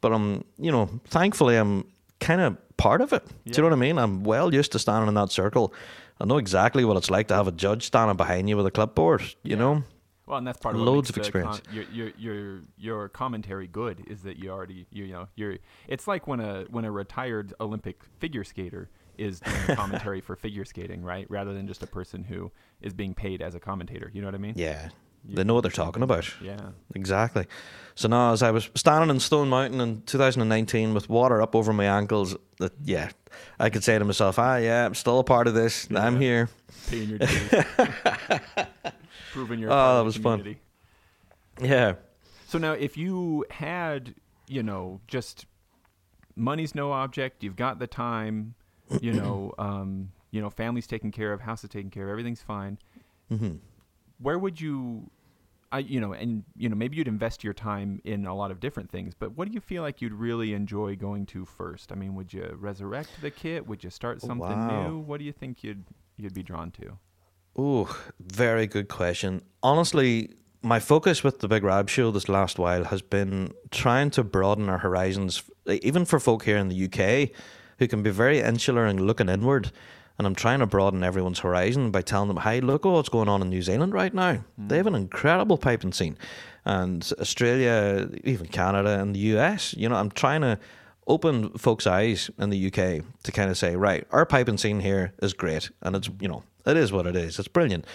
but I'm you know thankfully I'm kind of part of it. Do you know what I mean? I'm well used to standing in that circle. I know exactly what it's like to have a judge standing behind you with a clipboard. You Yeah. know. Well, and that's part of Loads of experience. Your, your your your commentary good is that you already you, you know you're. It's like when a when a retired Olympic figure skater is doing commentary for figure skating, right? Rather than just a person who is being paid as a commentator. You know what I mean? Yeah, they know what they're talking about. Yeah. Exactly. So now, as I was standing in Stone Mountain in 2019 with water up over my ankles, that yeah, I could say to myself, "Ah, yeah, I'm still a part of this. I'm here." Paying your dues. Proving your Oh, that was fun. Yeah. So now, if you had, you know, just money's no object, you've got the time, you know, um, you know, family's taken care of, house is taken care of, everything's fine. hmm Where would you, I, you know, and you know, maybe you'd invest your time in a lot of different things, but what do you feel like you'd really enjoy going to first? I mean, would you resurrect the kit? Would you start Oh, something wow. new? What do you think you'd you'd be drawn to? Ooh, very good question. Honestly, my focus with the Big Rab show this last while has been trying to broaden our horizons, even for folk here in the UK who can be very insular and looking inward. And I'm trying to broaden everyone's horizon by telling them, hey, look at what's going on in New Zealand right now. Hmm. They have an incredible piping scene. And Australia, even Canada and the US, you know, I'm trying to open folks' eyes in the UK to kind of say, right, our piping scene here is great. And it's, you know, it is what it is. It's brilliant.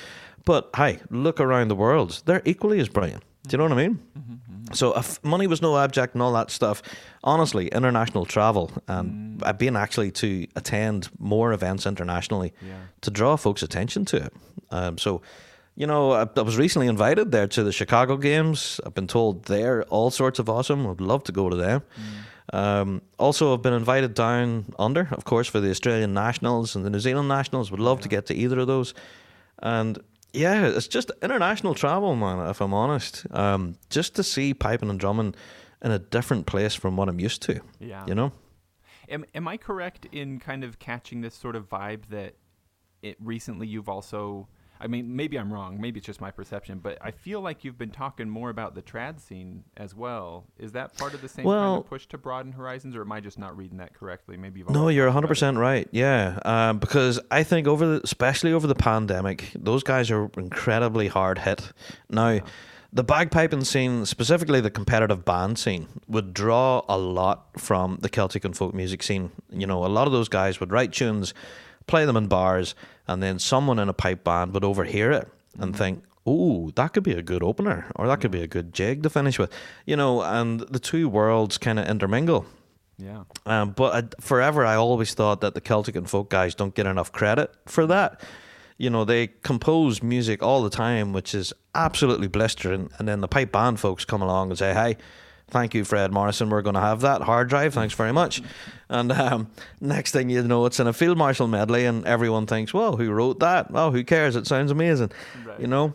But hey, look around the world. They're equally as brilliant. Do you know what I mean? So if money was no object and all that stuff, honestly, international travel and I've been actually to attend more events internationally Yeah. to draw folks' attention to it. Um, so, you know, I, I was recently invited there to the Chicago Games. I've been told they're all sorts of awesome. I'd love to go to them. Um, also, I've been invited down under, of course, for the Australian Nationals and the New Zealand Nationals. Would love to get to either of those. And yeah, it's just international travel, man, if I'm honest. Um, just to see piping and drumming in a different place from what I'm used to, Yeah. you know? Am am I correct in kind of catching this sort of vibe that it recently you've also I mean maybe I'm wrong, maybe it's just my perception, but I feel like you've been talking more about the trad scene as well. Is that part of the same kind of push to broaden horizons or am I just not reading that correctly? Maybe you've no. You're 100 percent right. Yeah, um, because I think over the, especially over the pandemic, those guys are incredibly hard hit. Now, the bagpiping scene, specifically the competitive band scene, would draw a lot from the Celtic and folk music scene. You know, a lot of those guys would write tunes, play them in bars, and then someone in a pipe band would overhear it and think, "Oh, that could be a good opener, or that could be a good jig to finish with." You know, and the two worlds kind of intermingle. Yeah. Um, but I, forever, I always thought that the Celtic and folk guys don't get enough credit for that. You know, they compose music all the time, which is absolutely blistering, and then the pipe band folks come along and say, "Hey, Thank you, Fred Morrison. We're going to have that hard drive. Thanks very much. And um, next thing you know, it's in a field marshal medley, and everyone thinks, "Well, who wrote that? Oh, who cares? It sounds amazing." Right. You know.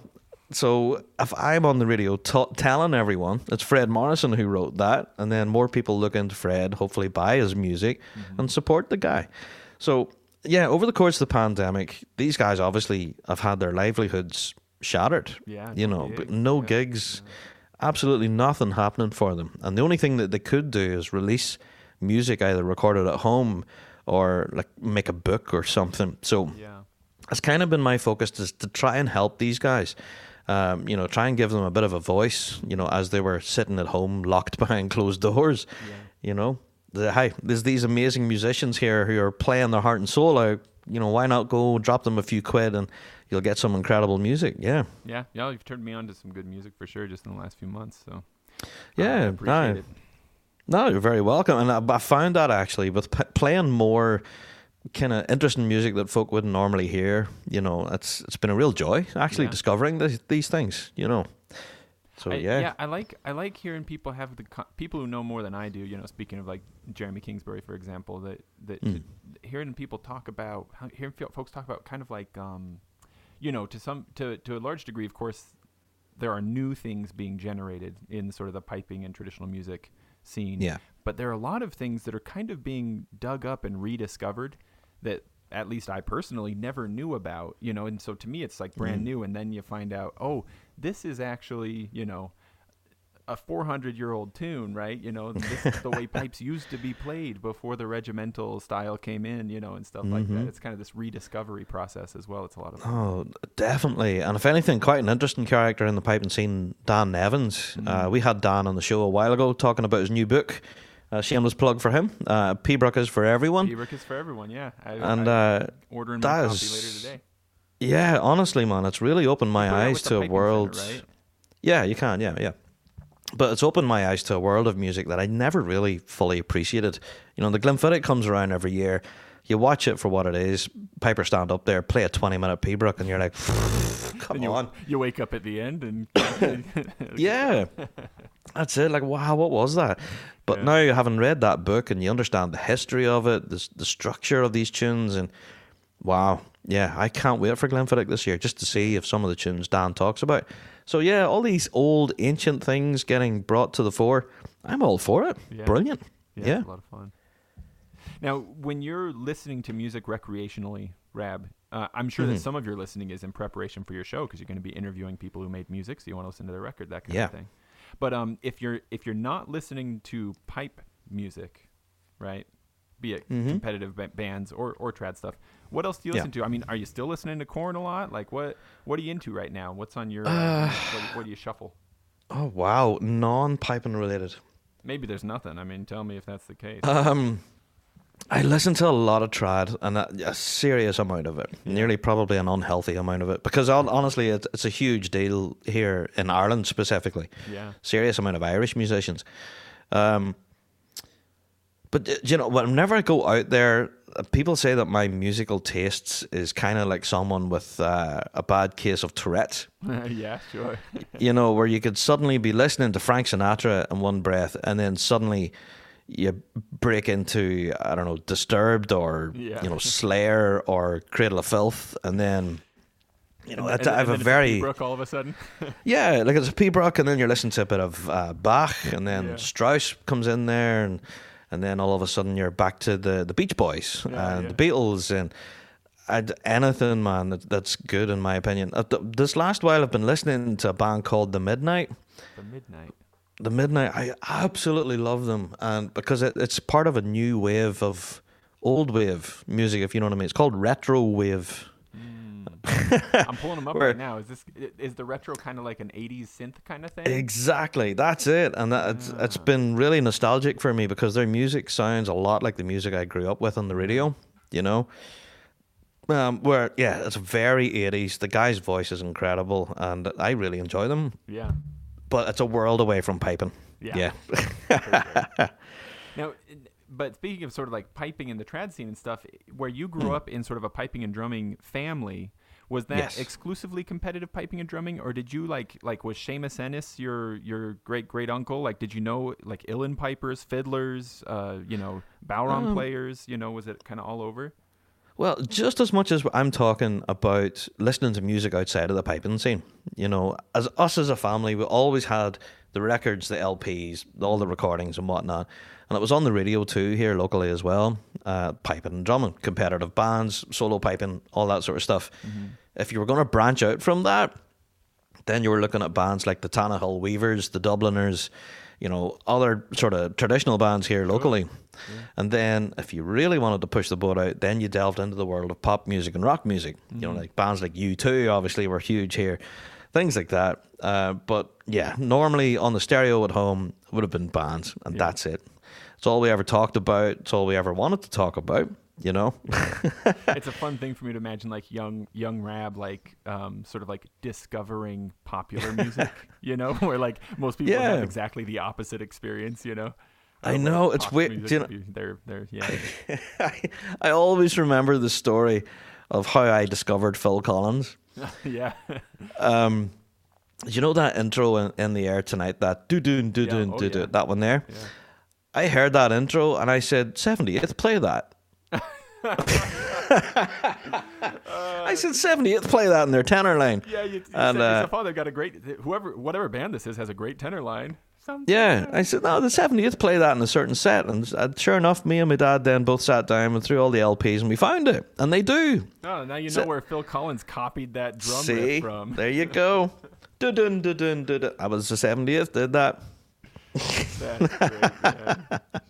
So if I'm on the radio t- telling everyone it's Fred Morrison who wrote that, and then more people look into Fred, hopefully buy his music Mm-hmm. and support the guy. So yeah, over the course of the pandemic, these guys obviously have had their livelihoods shattered. Yeah, you know, but no Yeah, gigs, absolutely nothing happening for them. And the only thing that they could do is release music either recorded at home or like make a book or something. So Yeah. it's kind of been my focus is to try and help these guys. Um, you know, try and give them a bit of a voice. You know, as they were sitting at home, locked behind closed doors. Yeah. You know, the, hi, there's these amazing musicians here who are playing their heart and soul out. You know, why not go drop them a few quid and you'll get some incredible music. Yeah, Yeah. Yeah. You've turned me on to some good music for sure just in the last few months. So I yeah. appreciate no, it. no, you're very welcome. And I, I found that actually with p- playing more kind of interesting music that folk wouldn't normally hear. You know, it's it's been a real joy actually Yeah. discovering these, these things. You know, so I, yeah. yeah, I like I like hearing people have the co- people who know more than I do. You know, speaking of like Jeremy Kingsbury, for example, that that Mm. hearing people talk about hearing folks talk about kind of like um, you know, to some to to a large degree, of course, there are new things being generated in sort of the piping and traditional music scene. Yeah. But there are a lot of things that are kind of being dug up and rediscovered that at least I personally never knew about, you know, and so to me it's like brand Mm. new and then you find out, oh, this is actually, you know, a 400 year old tune, right? You know, this is the way pipes used to be played before the regimental style came in, you know, and stuff like that. Mhm. It's kind of this rediscovery process as well. It's a lot of fun. Oh, definitely. And if anything, quite an interesting character in the piping scene, Dan Nevins. Uh, Mm. we had Dan on the show a while ago talking about his new book. Uh, shameless plug for him. Uh, Pibroch is for everyone. Pibroch is for everyone, yeah. I, And I, uh, ordering my copy is- later today. yeah, honestly, man, it's really opened my Put it out eyes to a world. Center, right? Yeah, you can. Yeah, yeah. But it's opened my eyes to a world of music that I never really fully appreciated. You know, the Glenfiddich comes around every year. You watch it for what it is. Piper stand up there, play a twenty-minute Pibroch, and you're like, "Come you, on." you wake up at the end and Yeah, that's it. Like, wow, what was that? But Yeah. now, having read that book and you understand the history of it, the, the structure of these tunes, and wow, yeah, I can't wait for Glenfiddich this year just to see if some of the tunes Dan talks about. So yeah, all these old ancient things getting brought to the fore, I'm all for it. Yeah. Brilliant. Yeah, Yeah. a lot of fun. Now, when you're listening to music recreationally, Rab, uh, I'm sure Mhm. that some of your listening is in preparation for your show because you're going to be interviewing people who made music, so you want to listen to their record, that kind Yeah. of thing. But um, if you're if you're not listening to pipe music, right, be it Mhm. competitive ba- bands or or trad stuff, what else do you Yeah. listen to? I mean, are you still listening to Korn a lot? Like, what what are you into right now? What's on your uh, what, what do you shuffle? Oh wow, non-piping related. Maybe there's nothing. I mean, tell me if that's the case. Um, I listen to a lot of trad, and a, a serious amount of it, nearly probably an unhealthy amount of it, because honestly, it's, it's a huge deal here in Ireland specifically. yeah. Serious amount of Irish musicians. Um, but uh, you know, whenever I go out there, uh, people say that my musical tastes is kind of like someone with uh, a bad case of Tourette's yeah, sure. you know, where you could suddenly be listening to Frank Sinatra in one breath, and then suddenly you break into I don't know, Disturbed or Yeah. you know, Slayer or Cradle of Filth, and then you know, And- I, I have and a very Pembroke all of a sudden. yeah, like it's a Pibroch, and then you're listening to a bit of uh, Bach, and then Yeah. Strauss comes in there, and and then all of a sudden you're back to the the Beach Boys Yeah, and yeah. the Beatles and. I'd, anything, man, that, that's good in my opinion. Uh, th- this last while, I've been listening to a band called The Midnight. the midnight. The Midnight, I absolutely love them, and because it, it's part of a new wave of old wave music, if you know what I mean. It's called retro wave. I'm pulling them up right now. Is this is the retro kind of like an '80s synth kind of thing? Exactly, that's it, and that, it's, it's been really nostalgic for me because their music sounds a lot like the music I grew up with on the radio. You know, um, where yeah, it's very 80s. The guy's voice is incredible, and I really enjoy them. yeah. But it's a world away from piping. Yeah. yeah. Now, but speaking of sort of like piping in the trad scene and stuff, where you grew Hmm. up in sort of a piping and drumming family, Was that Yes. exclusively competitive piping and drumming, or did you like like was Seamus Ennis your your great great uncle? Like, did you know like uilleann pipers, fiddlers, uh, you know, bodhrán Um, players? You know, was it kind of all over? Well, just as much as I'm talking about listening to music outside of the piping scene, you know, as us as a family, we always had the records, the LPs, all the recordings and whatnot, and it was on the radio too here locally as well. Uh, piping and drumming, competitive bands, solo piping, all that sort of stuff. If you were going to branch out from that, then you were looking at bands like the Tannahill Weavers, the Dubliners, you know, other sort of traditional bands here locally. And then if you really wanted to push the boat out, then you delved into the world of pop music and rock music. You know, like bands like U2 obviously were huge here. Things like that. Uh, but yeah, normally on the stereo at home would have been bands and that's it. It's all we ever talked about. It's all we ever wanted to talk about, you know? it's a fun thing for me to imagine like young young rab like um, sort of like discovering popular music you know where like most people have exactly the opposite experience you know I know, it's weird, you be- they're they're yeah I, I always remember the story of how I discovered Phil Collins. yeah Um, you know that intro in, in the air tonight, that do do do do do do, that one there. yeah I heard that intro and I said, 70th, play that. I said, 70th, play that in their tenor line. yeah you, you And, said uh, yourself, oh they've got a great whoever whatever band this is has a great tenor line Some- Yeah, I said, no, the 70th, play that in a certain set. And uh, sure enough, me and my dad then both sat down and threw all the LPs and we found it. And they do. oh now you know where phil collins copied that drum See, riff from there you go. Dun, dun, dun, dun. I was the 70th, did that. Great.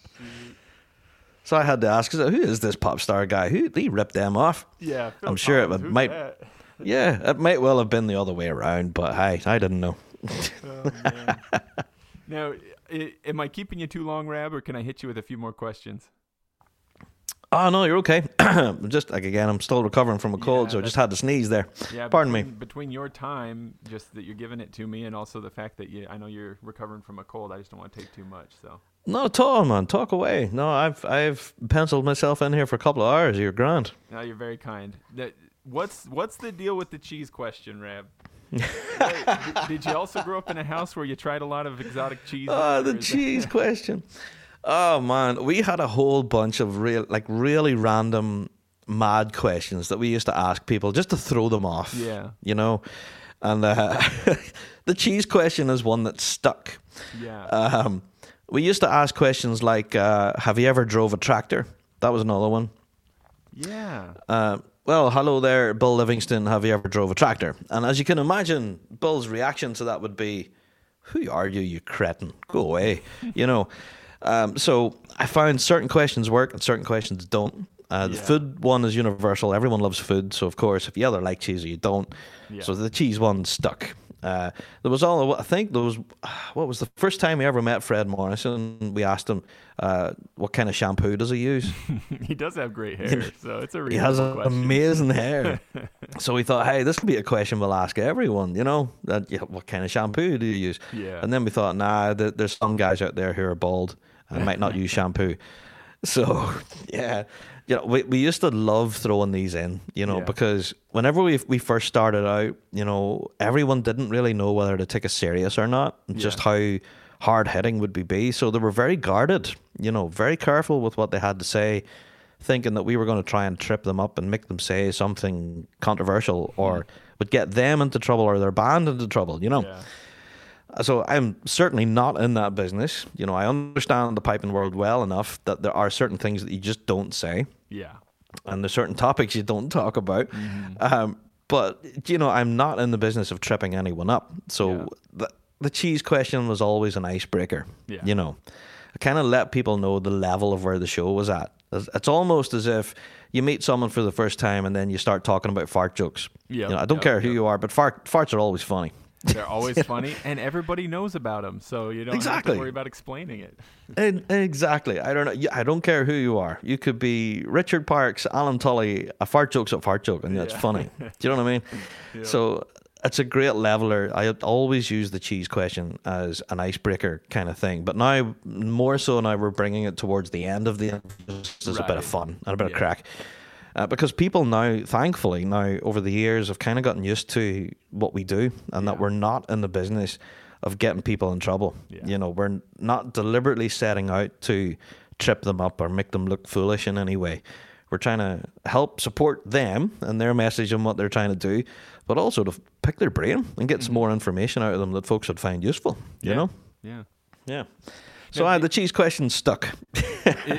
So I had to ask, who is this pop star guy? Who he ripped them off? yeah Phil I'm sure it would- might- that? Yeah, it might well have been the other way around, but hey, I didn't know. Oh. now, i- am I keeping you too long, Rab, or can I hit you with a few more questions? Oh no, you're okay. just like again, I'm still recovering from a cold, Yeah, so I just had to sneeze there. Yeah, Pardon me. between, Between your time, just that you're giving it to me, and also the fact that you, I know you're recovering from a cold, I just don't want to take too much. So, no, at all, man. Talk away. No, I've I've penciled myself in here for a couple of hours. You're grand. now you're very kind. That, what's what's the deal with the cheese question, Rab? Wait, did, you also grow up in a house where you tried a lot of exotic cheese? Oh, the cheese question. Oh man, we had a whole bunch of real, like really random, mad questions that we used to ask people just to throw them off. Yeah. you know. And uh, the cheese question is one that stuck. Yeah. Um, we used to ask questions like, uh, "Have you ever drove a tractor?" That was another one. yeah. Uh, well, hello there, Bill Livingston. Have you ever drove a tractor? And as you can imagine, Bill's reaction to that would be, "Who are you, you cretin? Go away!" you know. Um, so I found certain questions work and certain questions don't. Uh, the Yeah. food one is universal. Everyone loves food, so of course, if you either like cheese or you don't. Yeah. So the cheese one stuck. Uh, there was all I think there was what was the first time we ever met Fred Morrison. We asked him uh, what kind of shampoo does he use. he does have great hair, so it's a He has amazing hair. so we thought, hey, this could be a question we'll ask everyone. You know, that yeah, what kind of shampoo do you use? Yeah. And then we thought, nah, th- there's some guys out there who are bald and might not use shampoo. So yeah, you know, we we used to love throwing these in, you know, Yeah. because whenever we we first started out, you know, everyone didn't really know whether to take us serious or not, and just how hard hitting would we be. So they were very guarded, you know, very careful with what they had to say, thinking that we were going to try and trip them up and make them say something controversial or would get them into trouble or their band into trouble, you know. Yeah. So I'm certainly not in that business. You know, I understand the piping world well enough that there are certain things that you just don't say, Yeah. and there's certain topics you don't talk about. Mm-hmm. Um, but you know, I'm not in the business of tripping anyone up. So Yeah. the the cheese question was always an icebreaker. Yeah. You know, I kind of let people know the level of where the show was at. It's almost as if you meet someone for the first time and then you start talking about fart jokes. Yeah, You know, I don't yeah, care who yeah. you are, but fart farts are always funny. They're always funny, and everybody knows about them, so you don't have Exactly. to worry about explaining it. E- Exactly. I don't know. I don't care who you are. You could be Richard Parkes, Alan Tully. A fart joke's a fart joke, and that's Yeah. funny. Do you know what I mean? Yeah. So it's a great leveler. I always use the cheese question as an icebreaker kind of thing, but now more so now we're bringing it towards the end of the just as a bit of fun and a bit Yeah. of crack. Uh, because people now, thankfully, now over the years have kind of gotten used to what we do and that we're not in the business of getting people in trouble. Yeah. You know, we're not deliberately setting out to trip them up or make them look foolish in any way. We're trying to help support them and their message and what they're trying to do, but also to pick their brain and get some more information out of them that folks would find useful. You Mm-hmm. Yeah. know? Yeah. Yeah. So Now, uh, the- cheese question stuck. it,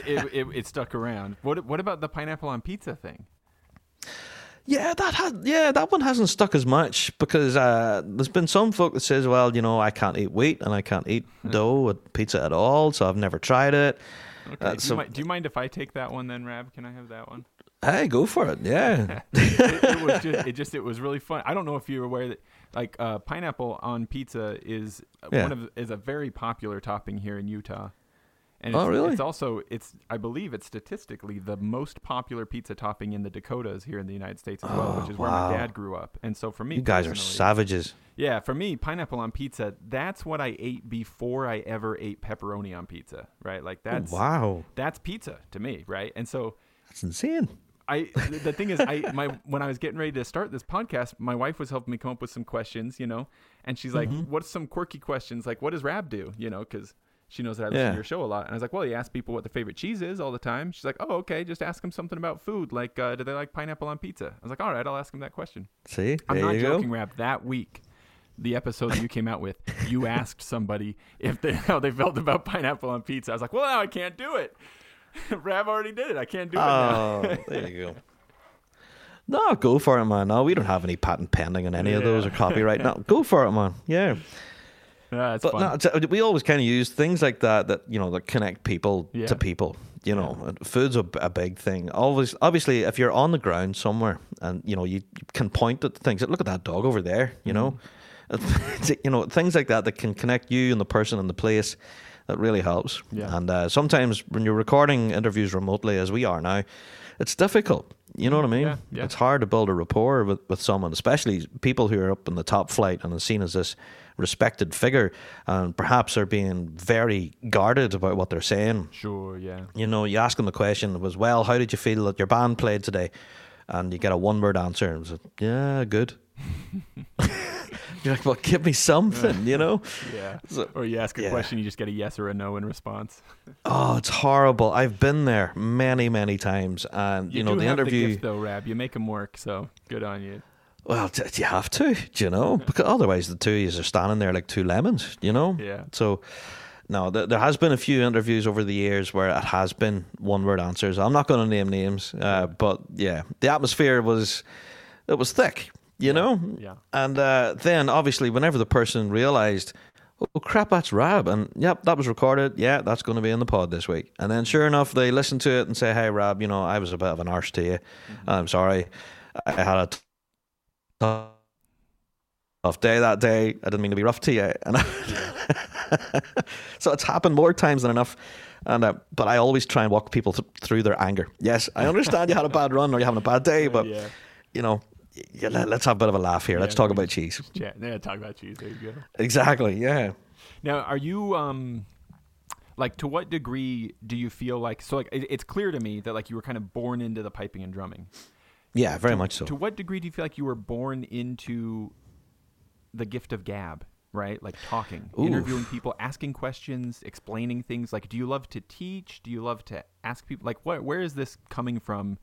it, it, it stuck around. What what about the pineapple on pizza thing? Yeah, that had yeah, that one hasn't stuck as much because uh, there's been some folk that says, well, you know, I can't eat wheat and I can't eat dough with pizza at all, so I've never tried it. Okay. Uh, do, you so- mi- do you mind if I take that one then, Rab? Can I have that one? Hey, go for it. Yeah. it, it was just it just it was really fun. I don't know if you're aware that like uh, pineapple on pizza is uh, Yeah. one of is a very popular topping here in Utah. And Oh, it's, really? It's also it's I believe it's statistically the most popular pizza topping in the Dakotas here in the United States as well, which Oh, is where my dad grew up. And so for me, you guys are savages. Yeah, for me, pineapple on pizza, that's what I ate before I ever ate pepperoni on pizza, right? Like that's wow. that's pizza to me, right? And so That's insane. I the thing is I my when I was getting ready to start this podcast, my wife was helping me come up with some questions, you know, and she's like, Mm-hmm. "What's some quirky questions? Like, what does Rab do? You know, because she knows that I listen Yeah. to your show a lot." And I was like, "Well, he asks people what their favorite cheese is all the time." She's like, "Oh, okay, just ask them something about food, like uh, do they like pineapple on pizza?" I was like, "All right, I'll ask them that question." See? I'm not you joking, go. Rab. That week, the episode that you came out with, you asked somebody if they how they felt about pineapple on pizza. I was like, "Well, now I can't do it." Rab already did it. I can't do it now. Oh, there you go. No, go for it, man. No, we don't have any patent pending on any of those or copyright. No, go for it, man. Yeah. Yeah, But fun. no, we always kind of use things like that that you know that connect people Yeah. to people. You know, food's a, a big thing. Always, obviously, if you're on the ground somewhere and you know you can point at things. Look at that dog over there. You know, Mm-hmm. you know things like that that can connect you and the person and the place. That really helps. Yeah. And uh, sometimes when you're recording interviews remotely, as we are now, it's difficult. You know what I mean? Yeah, yeah. It's hard to build a rapport with, with someone, especially people who are up in the top flight and are seen as this respected figure, and perhaps are being very guarded about what they're saying. Sure, yeah. You know, you ask them the question was, "Well, how did you feel that your band played today?" And you get a one-word answer, and it's like, "Yeah, good." You're like, "Well, give me something," you know. Yeah. So- or you ask a yeah. question, you just get a yes or a no in response. Oh, it's horrible. I've been there many, many times, and you, know do the interview. the gift though, Rab. You make them work, so good on you. Well, t- you have to, do you know, because otherwise the two of you are standing there like two lemons, you know. Yeah. So, no, th- there has been a few interviews over the years where it has been one-word answers. I'm not going to name names, uh, but yeah, the atmosphere was it was thick, you know. Yeah. And uh, then obviously, whenever the person realised, oh crap, that's Rab, and yep, that was recorded. Yeah, that's going to be in the pod this week. And then, sure enough, they listen to it and say, "Hey, Rab, you know, I was a bit of an arse to you. I'm sorry. I had a t- tough day that day. I didn't mean to be rough to you." And so it's happened more times than enough. And uh, but I always try and walk people th- through their anger. Yes, I understand you had a bad run or you're having a bad day, but yeah. you know, yeah, let, us have a bit of a laugh here. let's talk about cheese. Chat. Yeah, talk about cheese. There you go. Exactly. Yeah. Now, are you um like to what degree do you feel like so like it, it's clear to me that like you were kind of born into the piping and drumming. Yeah. Very to, much so. To what degree do you feel like you were born into the gift of gab? Right, like talking, Oof. interviewing people, asking questions, explaining things. Like, do you love to teach? Do you love to ask people? Like, what? Where is this coming from?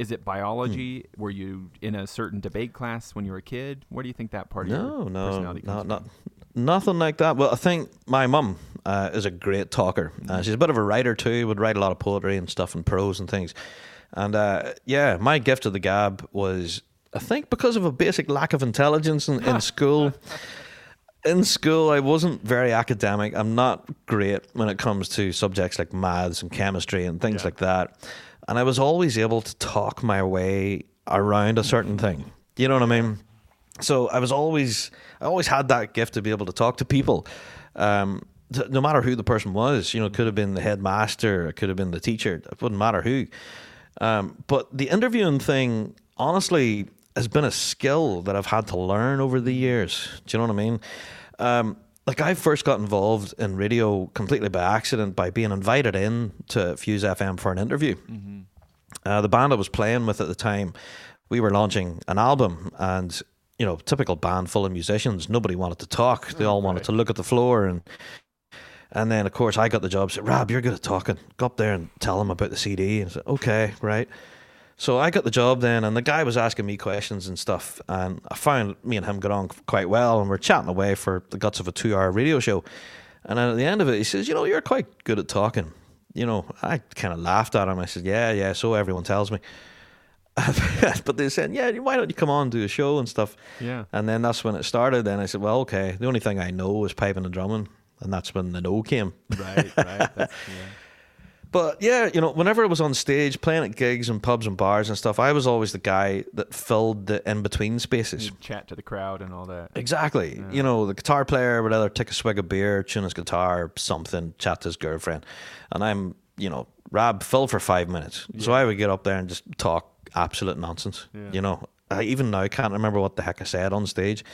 Is it biology? Hmm. Were you in a certain debate class when you were a kid? What do you think that part of No, your no, personality no, comes not, from? nothing like that. Well, I think my mum uh, is a great talker. Uh, she's a bit of a writer too. Would write a lot of poetry and stuff and prose and things. And uh, yeah, my gift of the gab was, I think, because of a basic lack of intelligence in, in school. In school, I wasn't very academic. I'm not great when it comes to subjects like maths and chemistry and things Yeah. like that. And I was always able to talk my way around a certain thing. You know what I mean? So I was always, I always had that gift to be able to talk to people, um, no matter who the person was. You know, it could have been the headmaster, it could have been the teacher. It wouldn't matter who. Um, but the interviewing thing, honestly, has been a skill that I've had to learn over the years. Do you know what I mean? Um, like I first got involved in radio completely by accident by being invited in to Fuse FM for an interview. Uh, the band I was playing with at the time, we were launching an album, and you know, typical band full of musicians. Nobody wanted to talk. They all wanted Right. to look at the floor and. And then, of course, I got the job. Said, "Rob, you're good at talking. Go up there and tell them about the CD." And I said, "Okay, right." So I got the job then, and the guy was asking me questions and stuff, and I found me and him got on quite well, and we're chatting away for the guts of a two-hour radio show. And then at the end of it, he says, "You know, you're quite good at talking." You know, I kind of laughed at him. I said, "Yeah, yeah." So everyone tells me. but they said, "Yeah, why don't you come on and do a show and stuff?" Yeah. And then that's when it started. Then I said, "Well, okay. The only thing I know is piping and drumming." And that's when the no came. Right. Right. That's, yeah. But yeah, you know, whenever I was on stage playing at gigs and pubs and bars and stuff, I was always the guy that filled the in between spaces. You chat to the crowd and all that. Exactly. You know, the guitar player would either take a swig of beer, tune his guitar, something, chat to his girlfriend. And I'm, you know, Rab, fill for five minutes. So I would get up there and just talk absolute nonsense. Yeah. You know, I even now can't remember what the heck I said on stage.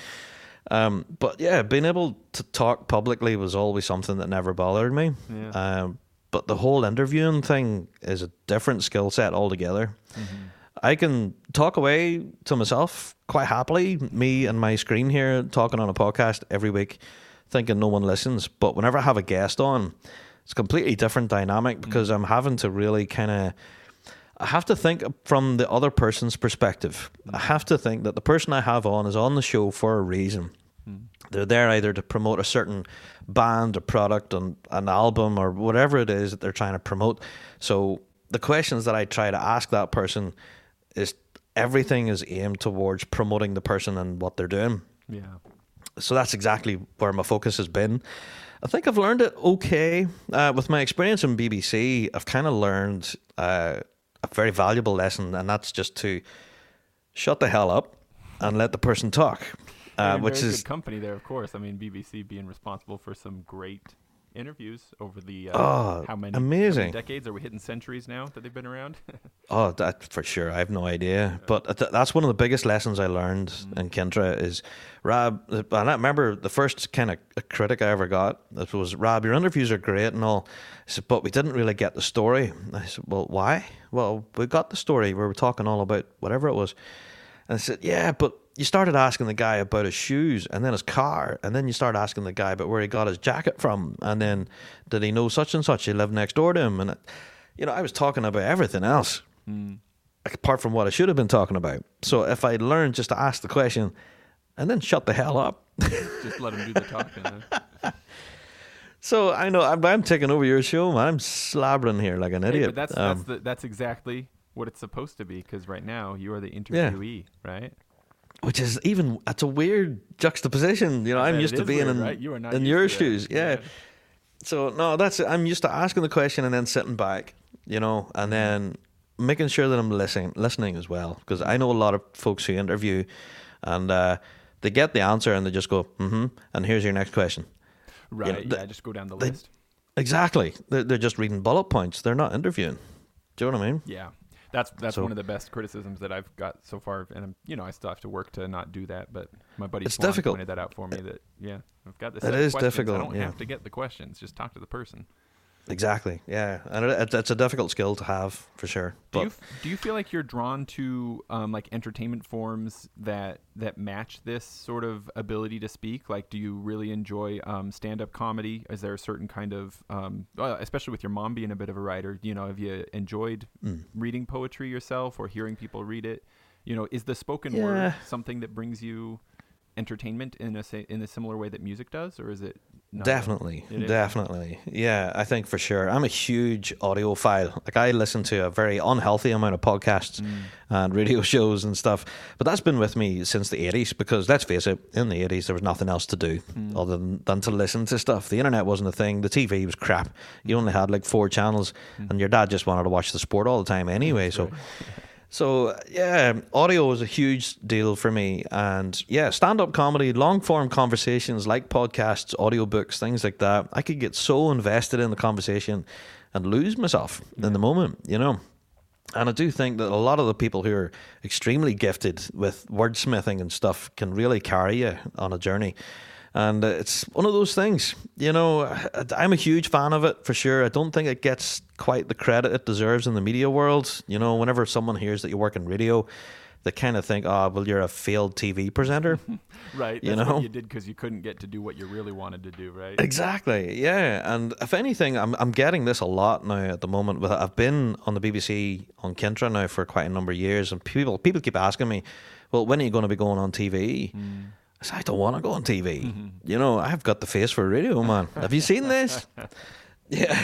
Um, but yeah, being able to talk publicly was always something that never bothered me. Yeah. Um, but the whole interviewing thing is a different skill set altogether. Mm-hmm. I can talk away to myself quite happily, me and my screen here talking on a podcast every week, thinking no one listens. But whenever I have a guest on, it's a completely different dynamic because mm. I'm having to really kind of. I have to think from the other person's perspective. I mm. have to think that the person I have on is on the show for a reason. They're there either to promote a certain band, a product, an, an album, or whatever it is that they're trying to promote. So the questions that I try to ask that person is everything is aimed towards promoting the person and what they're doing. Yeah. So that's exactly where my focus has been. I think I've learned it okay. Uh, with my experience in BBC, I've kind of learned uh, a very valuable lesson, and that's just to shut the hell up and let the person talk. Uh, which very is good company there, of course. I mean, BBC being responsible for some great interviews over the uh, Oh, how many how many amazing. decades are we hitting centuries now that they've been around? Oh, that for sure. I have no idea, but th- that's one of the biggest lessons I learned in Kintra is Rob. And I remember the first kind of critic I ever got it was Rob. Your interviews are great and all. I said, but we didn't really get the story. I said, well, why? Well, we got the story. We were talking all about whatever it was. And I said, yeah, but you started asking the guy about his shoes and then his car, and then you started asking the guy about where he got his jacket from, and then did he know such and such? He lived next door to him, and it, you know, I was talking about everything else apart from what I should have been talking about. So if I learned just to ask the question and then shut the hell up. Just let them do the talking. huh? So I know I'm, I'm taking over your show. man. I'm slabbering here like an Hey, idiot. but that's Um, that's the, that's exactly what it's supposed to be. Because right now you are the interviewee, right? Which is even it's a weird juxtaposition. You know, I'm used to being weird, in right? You in your shoes. Yeah. So no, that's it. I'm used to asking the question and then sitting back, you know, and then making sure that I'm listening, listening as well, because I know a lot of folks who interview, and uh, they get the answer and they just go, mm-hmm, and here's your next question. Right. the- yeah. Just go down the they- list. Exactly. They're, they're just reading bullet points. They're not interviewing. Do you know what I mean? Yeah. That's that's So- one of the best criticisms that I've got so far, and I'm, you know I still have to work to not do that. But my buddy It's Swan difficult. pointed that out for me. That yeah, I've got this. Of is questions. difficult, I don't yeah. have to get the questions. Just talk to the person. Exactly. Yeah, and it, it's- a difficult skill to have for sure. Do But you do you feel like you're drawn to um, like entertainment forms that that match this sort of ability to speak? Like, do you really enjoy um, stand up comedy? Is there a certain kind of, um, especially with your mom being a bit of a writer? You know, have you enjoyed Mm. reading poetry yourself or hearing people read it? You know, is the spoken Yeah. word something that brings you entertainment in a sa- in a similar way that music does, or is it not? definitely, It definitely, yeah, I think for sure. I'm a huge audiophile. Like I listen to a very unhealthy amount of podcasts Mm. and radio shows and stuff. But that's been with me since the 80s because let's face it, in the 80s there was nothing else to do Mm. other than, than to listen to stuff. The internet wasn't a thing. The TV was crap. You only had like four channels, and your dad just wanted to watch the sport all the time anyway. So. So yeah, audio is a huge deal for me, and yeah, stand-up comedy, long-form conversations like podcasts, audiobooks, things like that. I could get so invested in the conversation and lose myself in the moment, you know. And I do think that a lot of the people who are extremely gifted with wordsmithing and stuff can really carry you on a journey. And it's one of those things, you know. I'm a huge fan of it for sure. I don't think it gets quite the credit it deserves in the media world. You know, whenever someone hears that you work in radio, they kind of think, "Oh, well, you're a failed TV presenter." Right. You That's know? what you did because you couldn't get to do what you really wanted to do, right? Exactly. Yeah. And if anything, I'm I'm getting this a lot now at the moment. But I've been on the BBC on Kintra now for quite a number of years, and people people keep asking me, "Well, when are you going to be going on TV?" Say, mm. "I don't want to go on TV. You know, I've got the face for radio, man. Have you seen this?" yeah.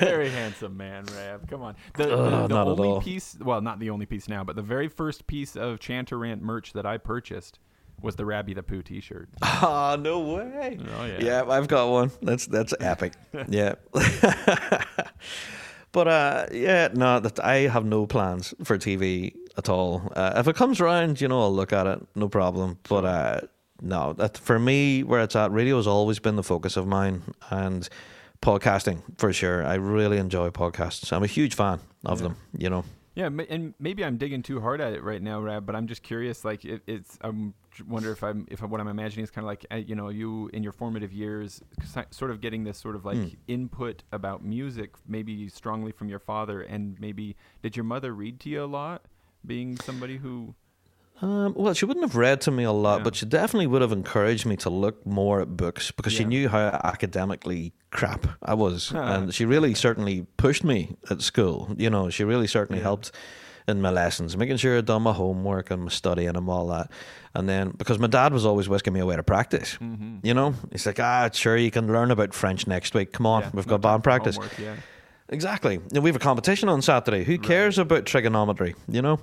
very handsome man, Rab. Come on. The, the, Uh, the not at only all. piece, well, not the only piece now, but the very first piece of Chantarant merch that I purchased was the Rabby the Pooh T-shirt. Oh no way! Oh, yeah. yeah, I've got one. That's that's epic. yeah. but uh, yeah, no, that I have no plans for TV at all. Uh, if it comes around, you know, I'll look at it, no problem. But uh, no, that for me, where it's at, radio has always been the focus of mine, and podcasting for sure. I really enjoy podcasts. I'm a huge fan of them. You know. Yeah, and maybe I'm digging too hard at it right now, Rab. But I'm just curious. Like, it, it's I'm j- wonder if I'm if what I'm imagining is kind of like uh, you know you in your formative years, sort of getting this sort of like Hmm. input about music, maybe strongly from your father, and maybe did your mother read to you a lot, being somebody who Um, well, she wouldn't have read to me a lot, Yeah. but she definitely would have encouraged me to look more at books because she knew how academically crap I was, Huh. and she really certainly pushed me at school. You know, she really certainly Yeah. helped in my lessons, making sure I'd done my homework and my studying and all that. And then because my dad was always whisking me away to practice, Mm-hmm. you know, he's like, ah, sure, you can learn about French next week. Come on, Yeah, we've got band practice. homework, yeah. Exactly. And we have a competition on Saturday. Who cares about trigonometry? You know.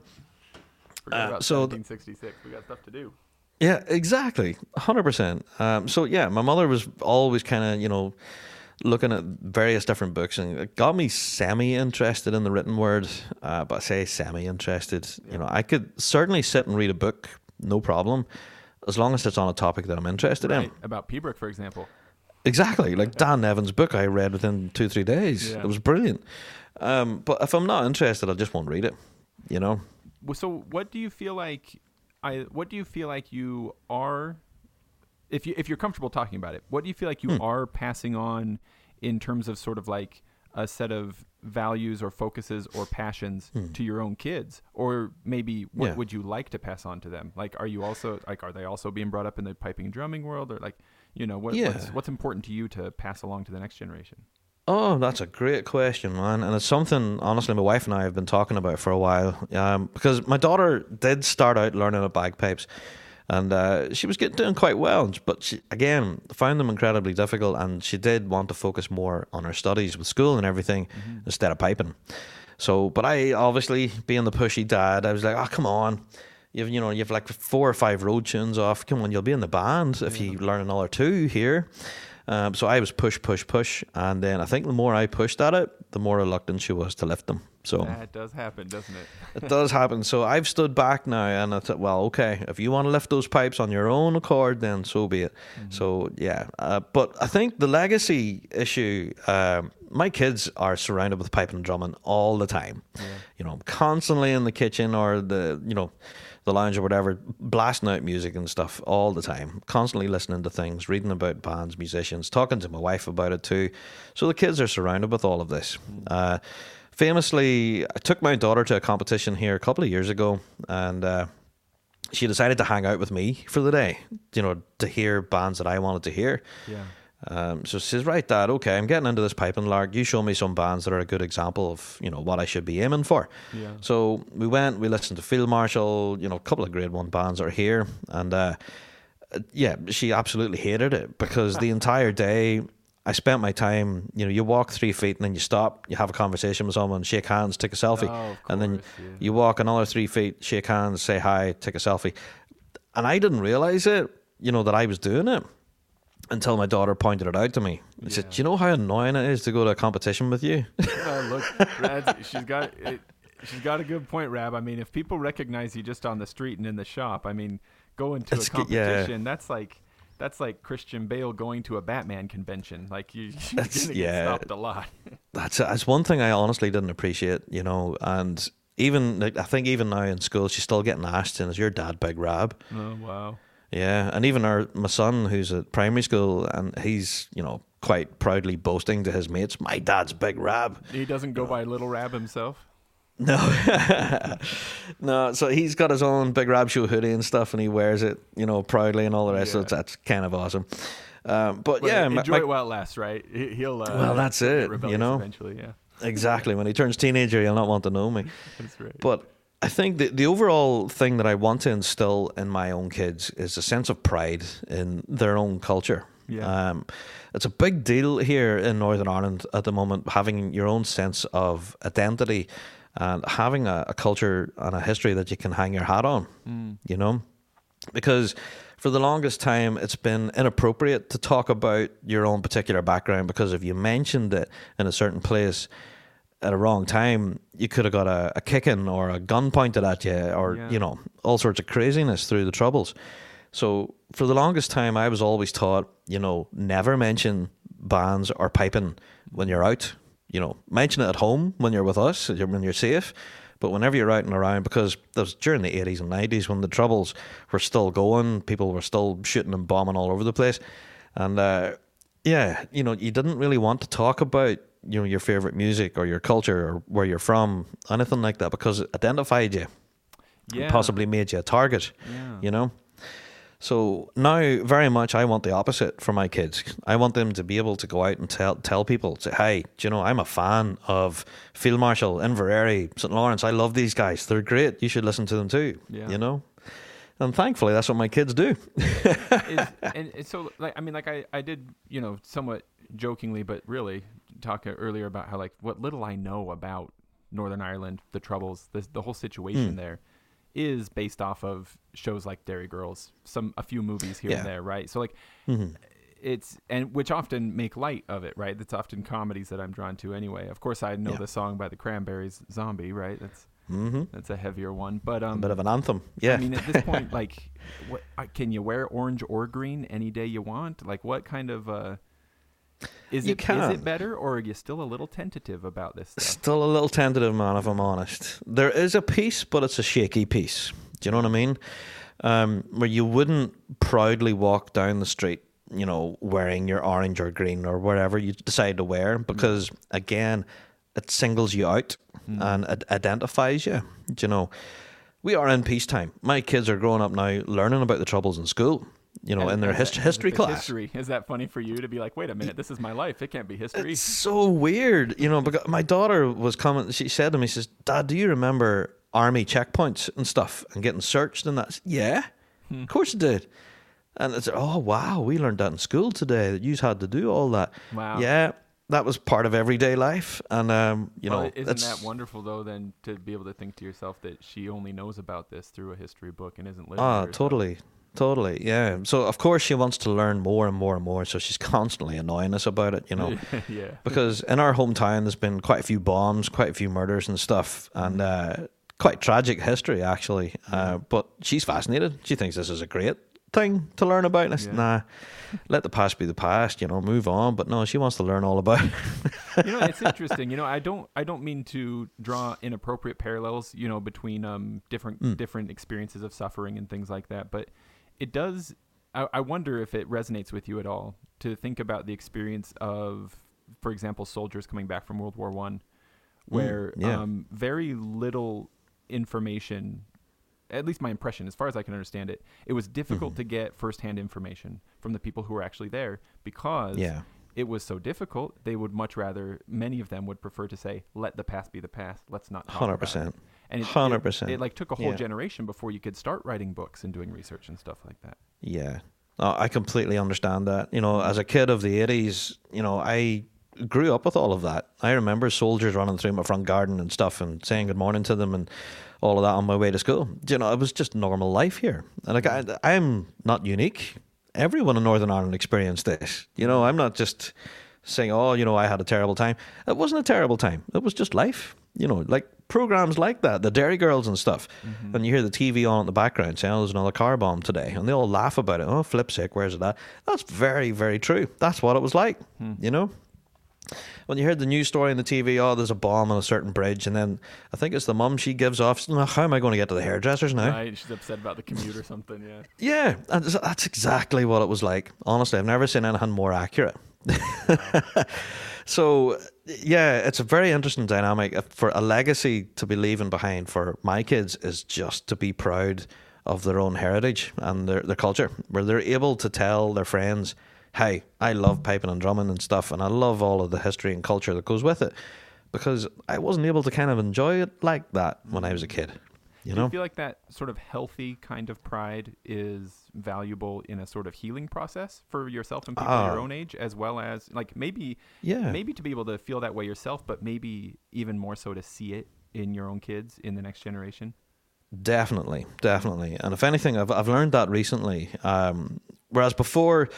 Forget Uh, about so th- 1766. We got stuff to do. Yeah, exactly, hundred percent. Um, so yeah, my mother was always kind of you know looking at various different books, and it got me semi interested in the written word. Uh, but I say semi interested. You know, I could certainly sit and read a book, no problem, as long as it's on a topic that I'm interested Right. in. About Pibroch, for example. Exactly, like Dan Nevin's book, I read within two three days. Yeah. It was brilliant. Um, but if I'm not interested, I just won't read it. You know. So what do you feel like I what do you feel like you are if you if you're comfortable talking about it, what do you feel like Hmm. you are passing on in terms of sort of like a set of values or focuses or passions to your own kids or maybe what Hmm. Yeah. would you like to pass on to them like are you also like are they also being brought up in the piping and drumming world or like you know what, what's, what's important to you to pass along to the next generation Oh, that's a great question, man. And it's something, honestly, my wife and I have been talking about for a while. Um, because my daughter did start out learning the bagpipes, and uh, she was getting doing quite well. But she, again, found them incredibly difficult, and she did want to focus more on her studies with school and everything instead of piping. So, but I obviously, being the pushy dad, I was like, oh, come on. You've, you know, you've like four or five road tunes off. Come on, you'll be in the band if you learn another two here. Um, so I was push, push, push, and then I think the more I pushed at it, the more reluctant she was to lift them. So that does happen doesn't it it does happen. So I've stood back now, and I thought, well, okay, if you want to lift those pipes on your own accord, then so be it. So yeah, uh, but I think the legacy issue. Um, my kids are surrounded with piping and drumming all the time. You know, I'm constantly in the kitchen or the you know the lounge or whatever, blasting out music and stuff all the time. Constantly listening to things, reading about bands, musicians, talking to my wife about it too. So the kids are surrounded with all of this. Uh, famously, I took my daughter to a competition here a couple of years ago, and uh, she decided to hang out with me for the day. You know, to hear bands that I wanted to hear. yeah Um, so she says, "Right, Dad. Okay, I'm getting into this piping lark. You show me some bands that are a good example of you know what I should be aiming for." Yeah. So we went. We listened to Field Marshal. You know, a couple of Grade One bands are here, and uh, yeah, she absolutely hated it because the entire day I spent my time. You know, you walk three feet and then you stop. You have a conversation with someone, shake hands, take a selfie, Oh, and then yeah. you walk another three feet, shake hands, say hi, take a selfie. And I didn't realize it. You know that I was doing it until my daughter pointed it out to me. She said, "Do you know how annoying it is to go to a competition with you?" Uh, look, Rad's, she's got it, she's got a good point, Rab. I mean, if people recognize you just on the street and in the shop, I mean, going to a g- yeah. competition, that's like that's like Christian Bale going to a Batman convention. Like you, you're That's- gonna get yeah. stopped a lot. that's that's one thing I honestly didn't appreciate, you know. And even like, I think even now in school, she's still getting asked, "And is your dad Big Rab?" oh wow. Yeah, and even our my son, who's at primary school, and he's you know quite proudly boasting to his mates, "My dad's Big Rab." He doesn't go by Little Rab himself. No, no. So he's got his own Big Rab Show hoodie and stuff, and he wears it, you know, proudly and all the rest. So Yeah. it's, that's kind of awesome. Um, but Well, yeah, enjoy my- it while it lasts, right? He- He'll. Uh, Well, that's it, you know? Eventually, yeah, exactly. When he turns teenager, he'll not want to know me. that's right. But I think the, the overall thing that I want to instill in my own kids is a sense of pride in their own culture. Yeah. Um, it's a big deal here in Northern Ireland at the moment, having your own sense of identity and having a, a culture and a history that you can hang your hat on, Mm. you know? Because for the longest time, it's been inappropriate to talk about your own particular background because if you mentioned it in a certain place, at a wrong time, you could have got a, a kicking or a gun pointed at you, or Yeah. you know all sorts of craziness through the troubles. So for the longest time, I was always taught, you know, never mention bands or piping when you're out. You know, mention it at home when you're with us, when you're safe. But whenever you're out and around, because that was during the 80s and 90s when the troubles were still going, people were still shooting and bombing all over the place. And uh, yeah, you know, you didn't really want to talk about you know your favorite music or your culture or where you're from, anything like that, because it identified you, yeah, and possibly made you a target. Yeah. You know. So now, very much, I want the opposite for my kids. I want them to be able to go out and tell tell people, say, "Hey, do you know, I'm a fan of Field Marshal, Inveraray, St Laurence. I love these guys. They're great. You should listen to them too." Yeah. You know. And thankfully, that's what my kids do. is, and it's so like I mean like I I did you know somewhat jokingly but really talk earlier about how like what little I know about Northern Ireland, the troubles, the the whole situation Hmm. there is based off of shows like Derry Girls, some a few movies here Yeah. and there, right? So like Mhm. it's and which often make light of it, right? That's often comedies that I'm drawn to anyway. Of course, I know Yeah. the song by the Cranberries, "Zombie," right? That's hmm that's a heavier one, but um, A bit of an anthem. Yeah. I mean, at this point, like, what can you wear orange or green any day you want? Like, what kind of uh, is You it? Is can. it better, or are you still a little tentative about this stuff? Still a little tentative, man, if I'm honest. There is a piece, but it's a shaky piece. Do you know what I mean? Um, where you wouldn't proudly walk down the street, you know, wearing your orange or green or whatever you decide to wear, because again, it singles you out and it identifies you. Do you know? We are in peacetime. My kids are growing up now, learning about the troubles in school. You know, And- in their his- history class. History is that funny for you to be like, wait a minute, this is my life. It can't be history. It's so weird, you know. Because my daughter was coming. She said to me, "She says, Dad, do you remember army checkpoints and stuff and getting searched and that?" Yeah, Hmm. of course I did. And I said, "Oh wow, we learned that in school today. That you had to do all that." Wow. Yeah, that was part of everyday life, and um, you Well, know, isn't it's that wonderful though? Then to be able to think to yourself that she only knows about this through a history book and isn't living. ah, totally. Totally, yeah. So of course she wants to learn more and more and more. So she's constantly annoying us about it, you know. yeah. because in our hometown there's been quite a few bombs, quite a few murders and stuff, and uh, quite tragic history actually. Uh, but she's fascinated. She thinks this is a great thing to learn about. And I said, Yeah. nah, let the past be the past. You know, move on. But no, she wants to learn all about. it. you know it's interesting you know i don't i don't mean to draw inappropriate parallels you know between um different Mm. different experiences of suffering and things like that but it does I, I wonder if it resonates with you at all to think about the experience of for example soldiers coming back from world war one where yeah. um very little information at least my impression as far as i can understand it it was difficult Mhm. to get firsthand information from the people who were actually there because yeah, it was so difficult, they would much rather, many of them would prefer to say, let the past be the past. Let's not talk hundred about it." And it, it- 100%. It, like took a whole Yeah. generation before you could start writing books and doing research and stuff like that. Yeah. No, I completely understand that. You know, as a kid of the 80s, you know, I grew up with all of that. I remember soldiers running through my front garden and stuff and saying good morning to them and all of that on my way to school. You know, it was just normal life here. And like, I, I'm not unique. Everyone in Northern Ireland experienced this. You know, I'm not just saying, oh, you know, I had a terrible time. It wasn't a terrible time. It was just life. You know, like programs like that, the Derry Girls and stuff. Mm-hmm. And you hear the TV on in the background saying, oh, there's another car bomb today. And they all laugh about it. Oh, flip sick, where's it at? That's very, very true. That's what it was like, hmm. you know? when you heard the news story on the TV, oh, there's a bomb on a certain bridge, and then I think it's the mum she gives off. "Oh, How am I going to get to the hairdressers now? Right? She's upset about the commute or something. Yeah. Yeah, that's- that's exactly what it was like. Honestly, I've never seen anything more accurate. so, yeah, it's a very interesting dynamic. Uh, For a legacy to be leaving behind for my kids is just to be proud of their own heritage and their, their culture, where they're able to tell their friends, hey, I love piping and drumming and stuff, and I love all of the history and culture that goes with it. Because I wasn't able to kind of enjoy it like that when I was a kid. You Do know? you feel like that sort of healthy kind of pride is valuable in a sort of healing process for yourself and people your Ah. own age, as well as like maybe yeah. maybe to be able to feel that way yourself, but maybe even more so to see it in your own kids in the next generation? Definitely, definitely. And if anything, I've I've learned that recently. Um, whereas before,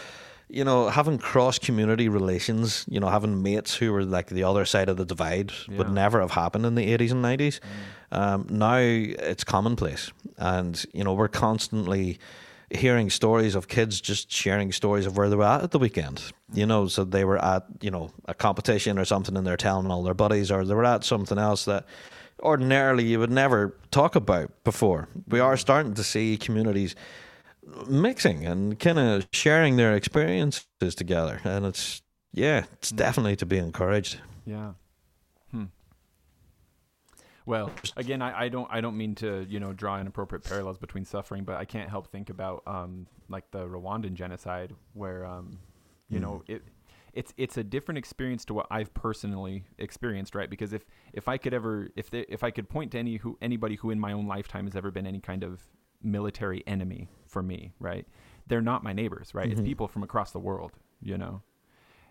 you know, having cross community relations, you know, having mates who were like the other side of the divide would never have happened in the eighties and nineties. Mm. Um, now it's commonplace, and you know, we're constantly hearing stories of kids just sharing stories of where they were at at the weekend. You mm. know, so they were at you know a competition or something, and they're telling all their buddies, or they were at something else that ordinarily you would never talk about before. We mm. are starting to see communities mixing and kind of sharing their experiences together, and it's yeah, it's definitely to be encouraged. Yeah. Hmm. Well, again, I, I don't I don't mean to you know draw inappropriate parallels between suffering, but I can't help think about um like the Rwandan genocide where um you know it it's it's a different experience to what I've personally experienced, right? Because if if I could ever if they, if I could point to any who anybody who in my own lifetime has ever been any kind of military enemy for me, right? They're not my neighbors, right? It's mm-hmm. people from across the world, you know.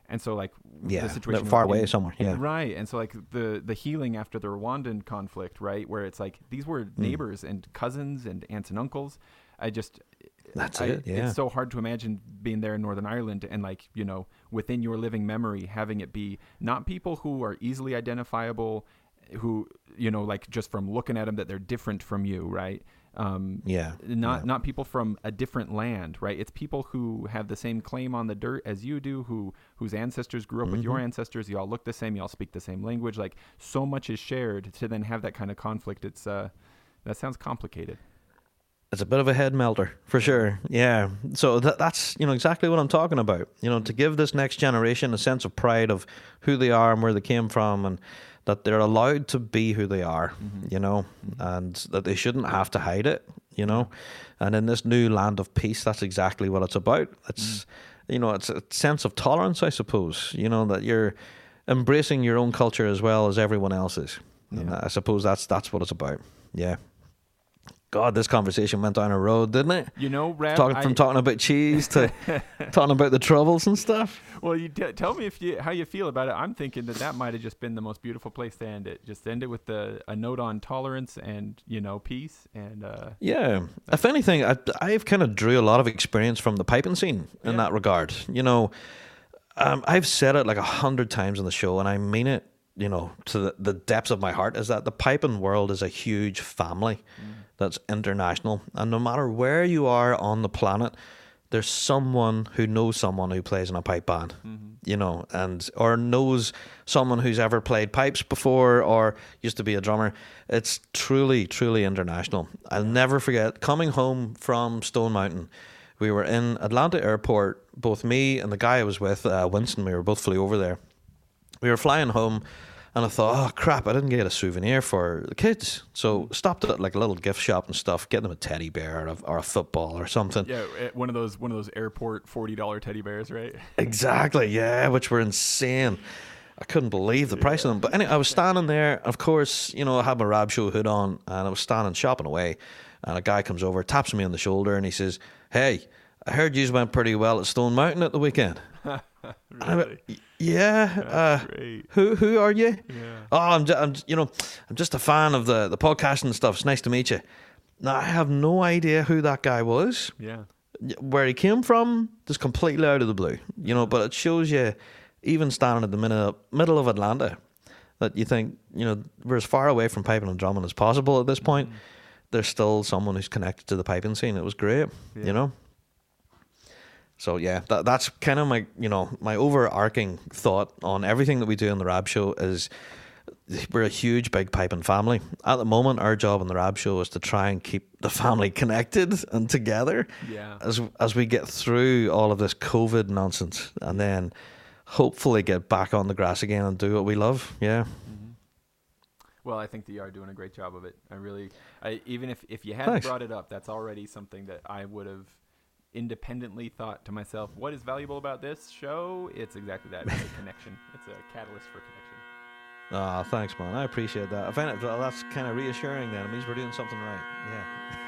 And so like Yeah, the situation far in- away somewhere. Yeah, Right. And so like the the healing after the Rwandan conflict, right, where it's like these were mm. neighbors and cousins and aunts and uncles. I just That's I- it, yeah. It's so hard to imagine being there in Northern Ireland and like, you know, within your living memory having it be not people who are easily identifiable who, you know, like just from looking at them that they're different from you, right? Um yeah, not yeah. not people from a different land, right? It's people who have the same claim on the dirt as you do, who whose ancestors grew up with your Mm-hmm. ancestors. You all look the same. You all speak the same language. Like so much is shared. To then have that kind of conflict, it's uh, that sounds complicated. it's a bit of a head melter for sure. Yeah. So that, that's you know exactly what I'm talking about. You know, to give this next generation a sense of pride of who they are and where they came from, and that they're allowed to be who they are. Mm-hmm. You know, and that they shouldn't have to hide it. You know, and in this new land of peace, that's exactly what it's about. It's mm. you know, it's a sense of tolerance, I suppose. You know that you're embracing your own culture as well as everyone else's. And Yeah. I suppose that's that's what it's about. Yeah. God, this conversation went down a road, didn't it? You know, Rab, Talking I- from talking about cheese to talking about the troubles and stuff. well, you t- tell me if you how you feel about it. I'm thinking that that might have just been the most beautiful place to end it. Just end it with the, a note on tolerance and you know peace and uh, Yeah. If anything, I, I've kind of drew a lot of experience from the piping scene in Yeah. that regard. You know, um, I've said it like a hundred times on the show, and I mean it. You know, to the, the depths of my heart, is that the piping world is a huge family that's international, and no matter where you are on the planet, there's someone who knows someone who plays in a pipe band. You know, and or knows someone who's ever played pipes before or used to be a drummer. It's truly, truly international. I'll never forget coming home from Stone Mountain. We were in Atlanta Airport, both me and the guy I was with, uh, Winston. We were both flew over there. We were flying home, and I thought, oh crap, I didn't get a souvenir for the kids. So stopped at like a little gift shop and stuff, get them a teddy bear or a, or a football or something. yeah, eh, one of those one of those airport forty dollar teddy bears, right? Exactly, yeah, which were insane. I couldn't believe the price of them. But anyway, I was standing there. Of course, you know, I had my Rab Show hood on, and I was standing shopping away. And a guy comes over, taps me on the shoulder, and he says, "Hey, I heard you went pretty well at Stone Mountain at the weekend." And I went, Really? yeah. Uh, who who are you? Yeah. Oh, I'm, ju- I'm, you know, I'm just a fan of the the podcast and stuff. It's nice to meet you. Now I have no idea who that guy was Yeah. where he came from just completely out of the blue, you know. But it shows you, even standing at the middle middle of Atlanta, that you think you know we're as far away from piping and drumming as possible at this point. There's still someone who's connected to the piping scene. It was great, Yeah. you know. So yeah, that, that's kind of my you know my overarching thought on everything that we do in the Rab Show is we're a huge big piping family. At the moment, our job in the Rab Show is to try and keep the family connected and together. Yeah. As as we get through all of this COVID nonsense, and then hopefully get back on the grass again and do what we love. Yeah. Mm-hmm. Well, I think that you are doing a great job of it. I really, I, even if, if you hadn't Thanks. brought it up, that's already something that I would have independently thought to myself, what is valuable about this show? It's exactly that. It's a connection. It's a catalyst for connection. Ah, thanks, man. I appreciate that. I find it that's kind of reassuring. Then it means we're doing something right. Yeah.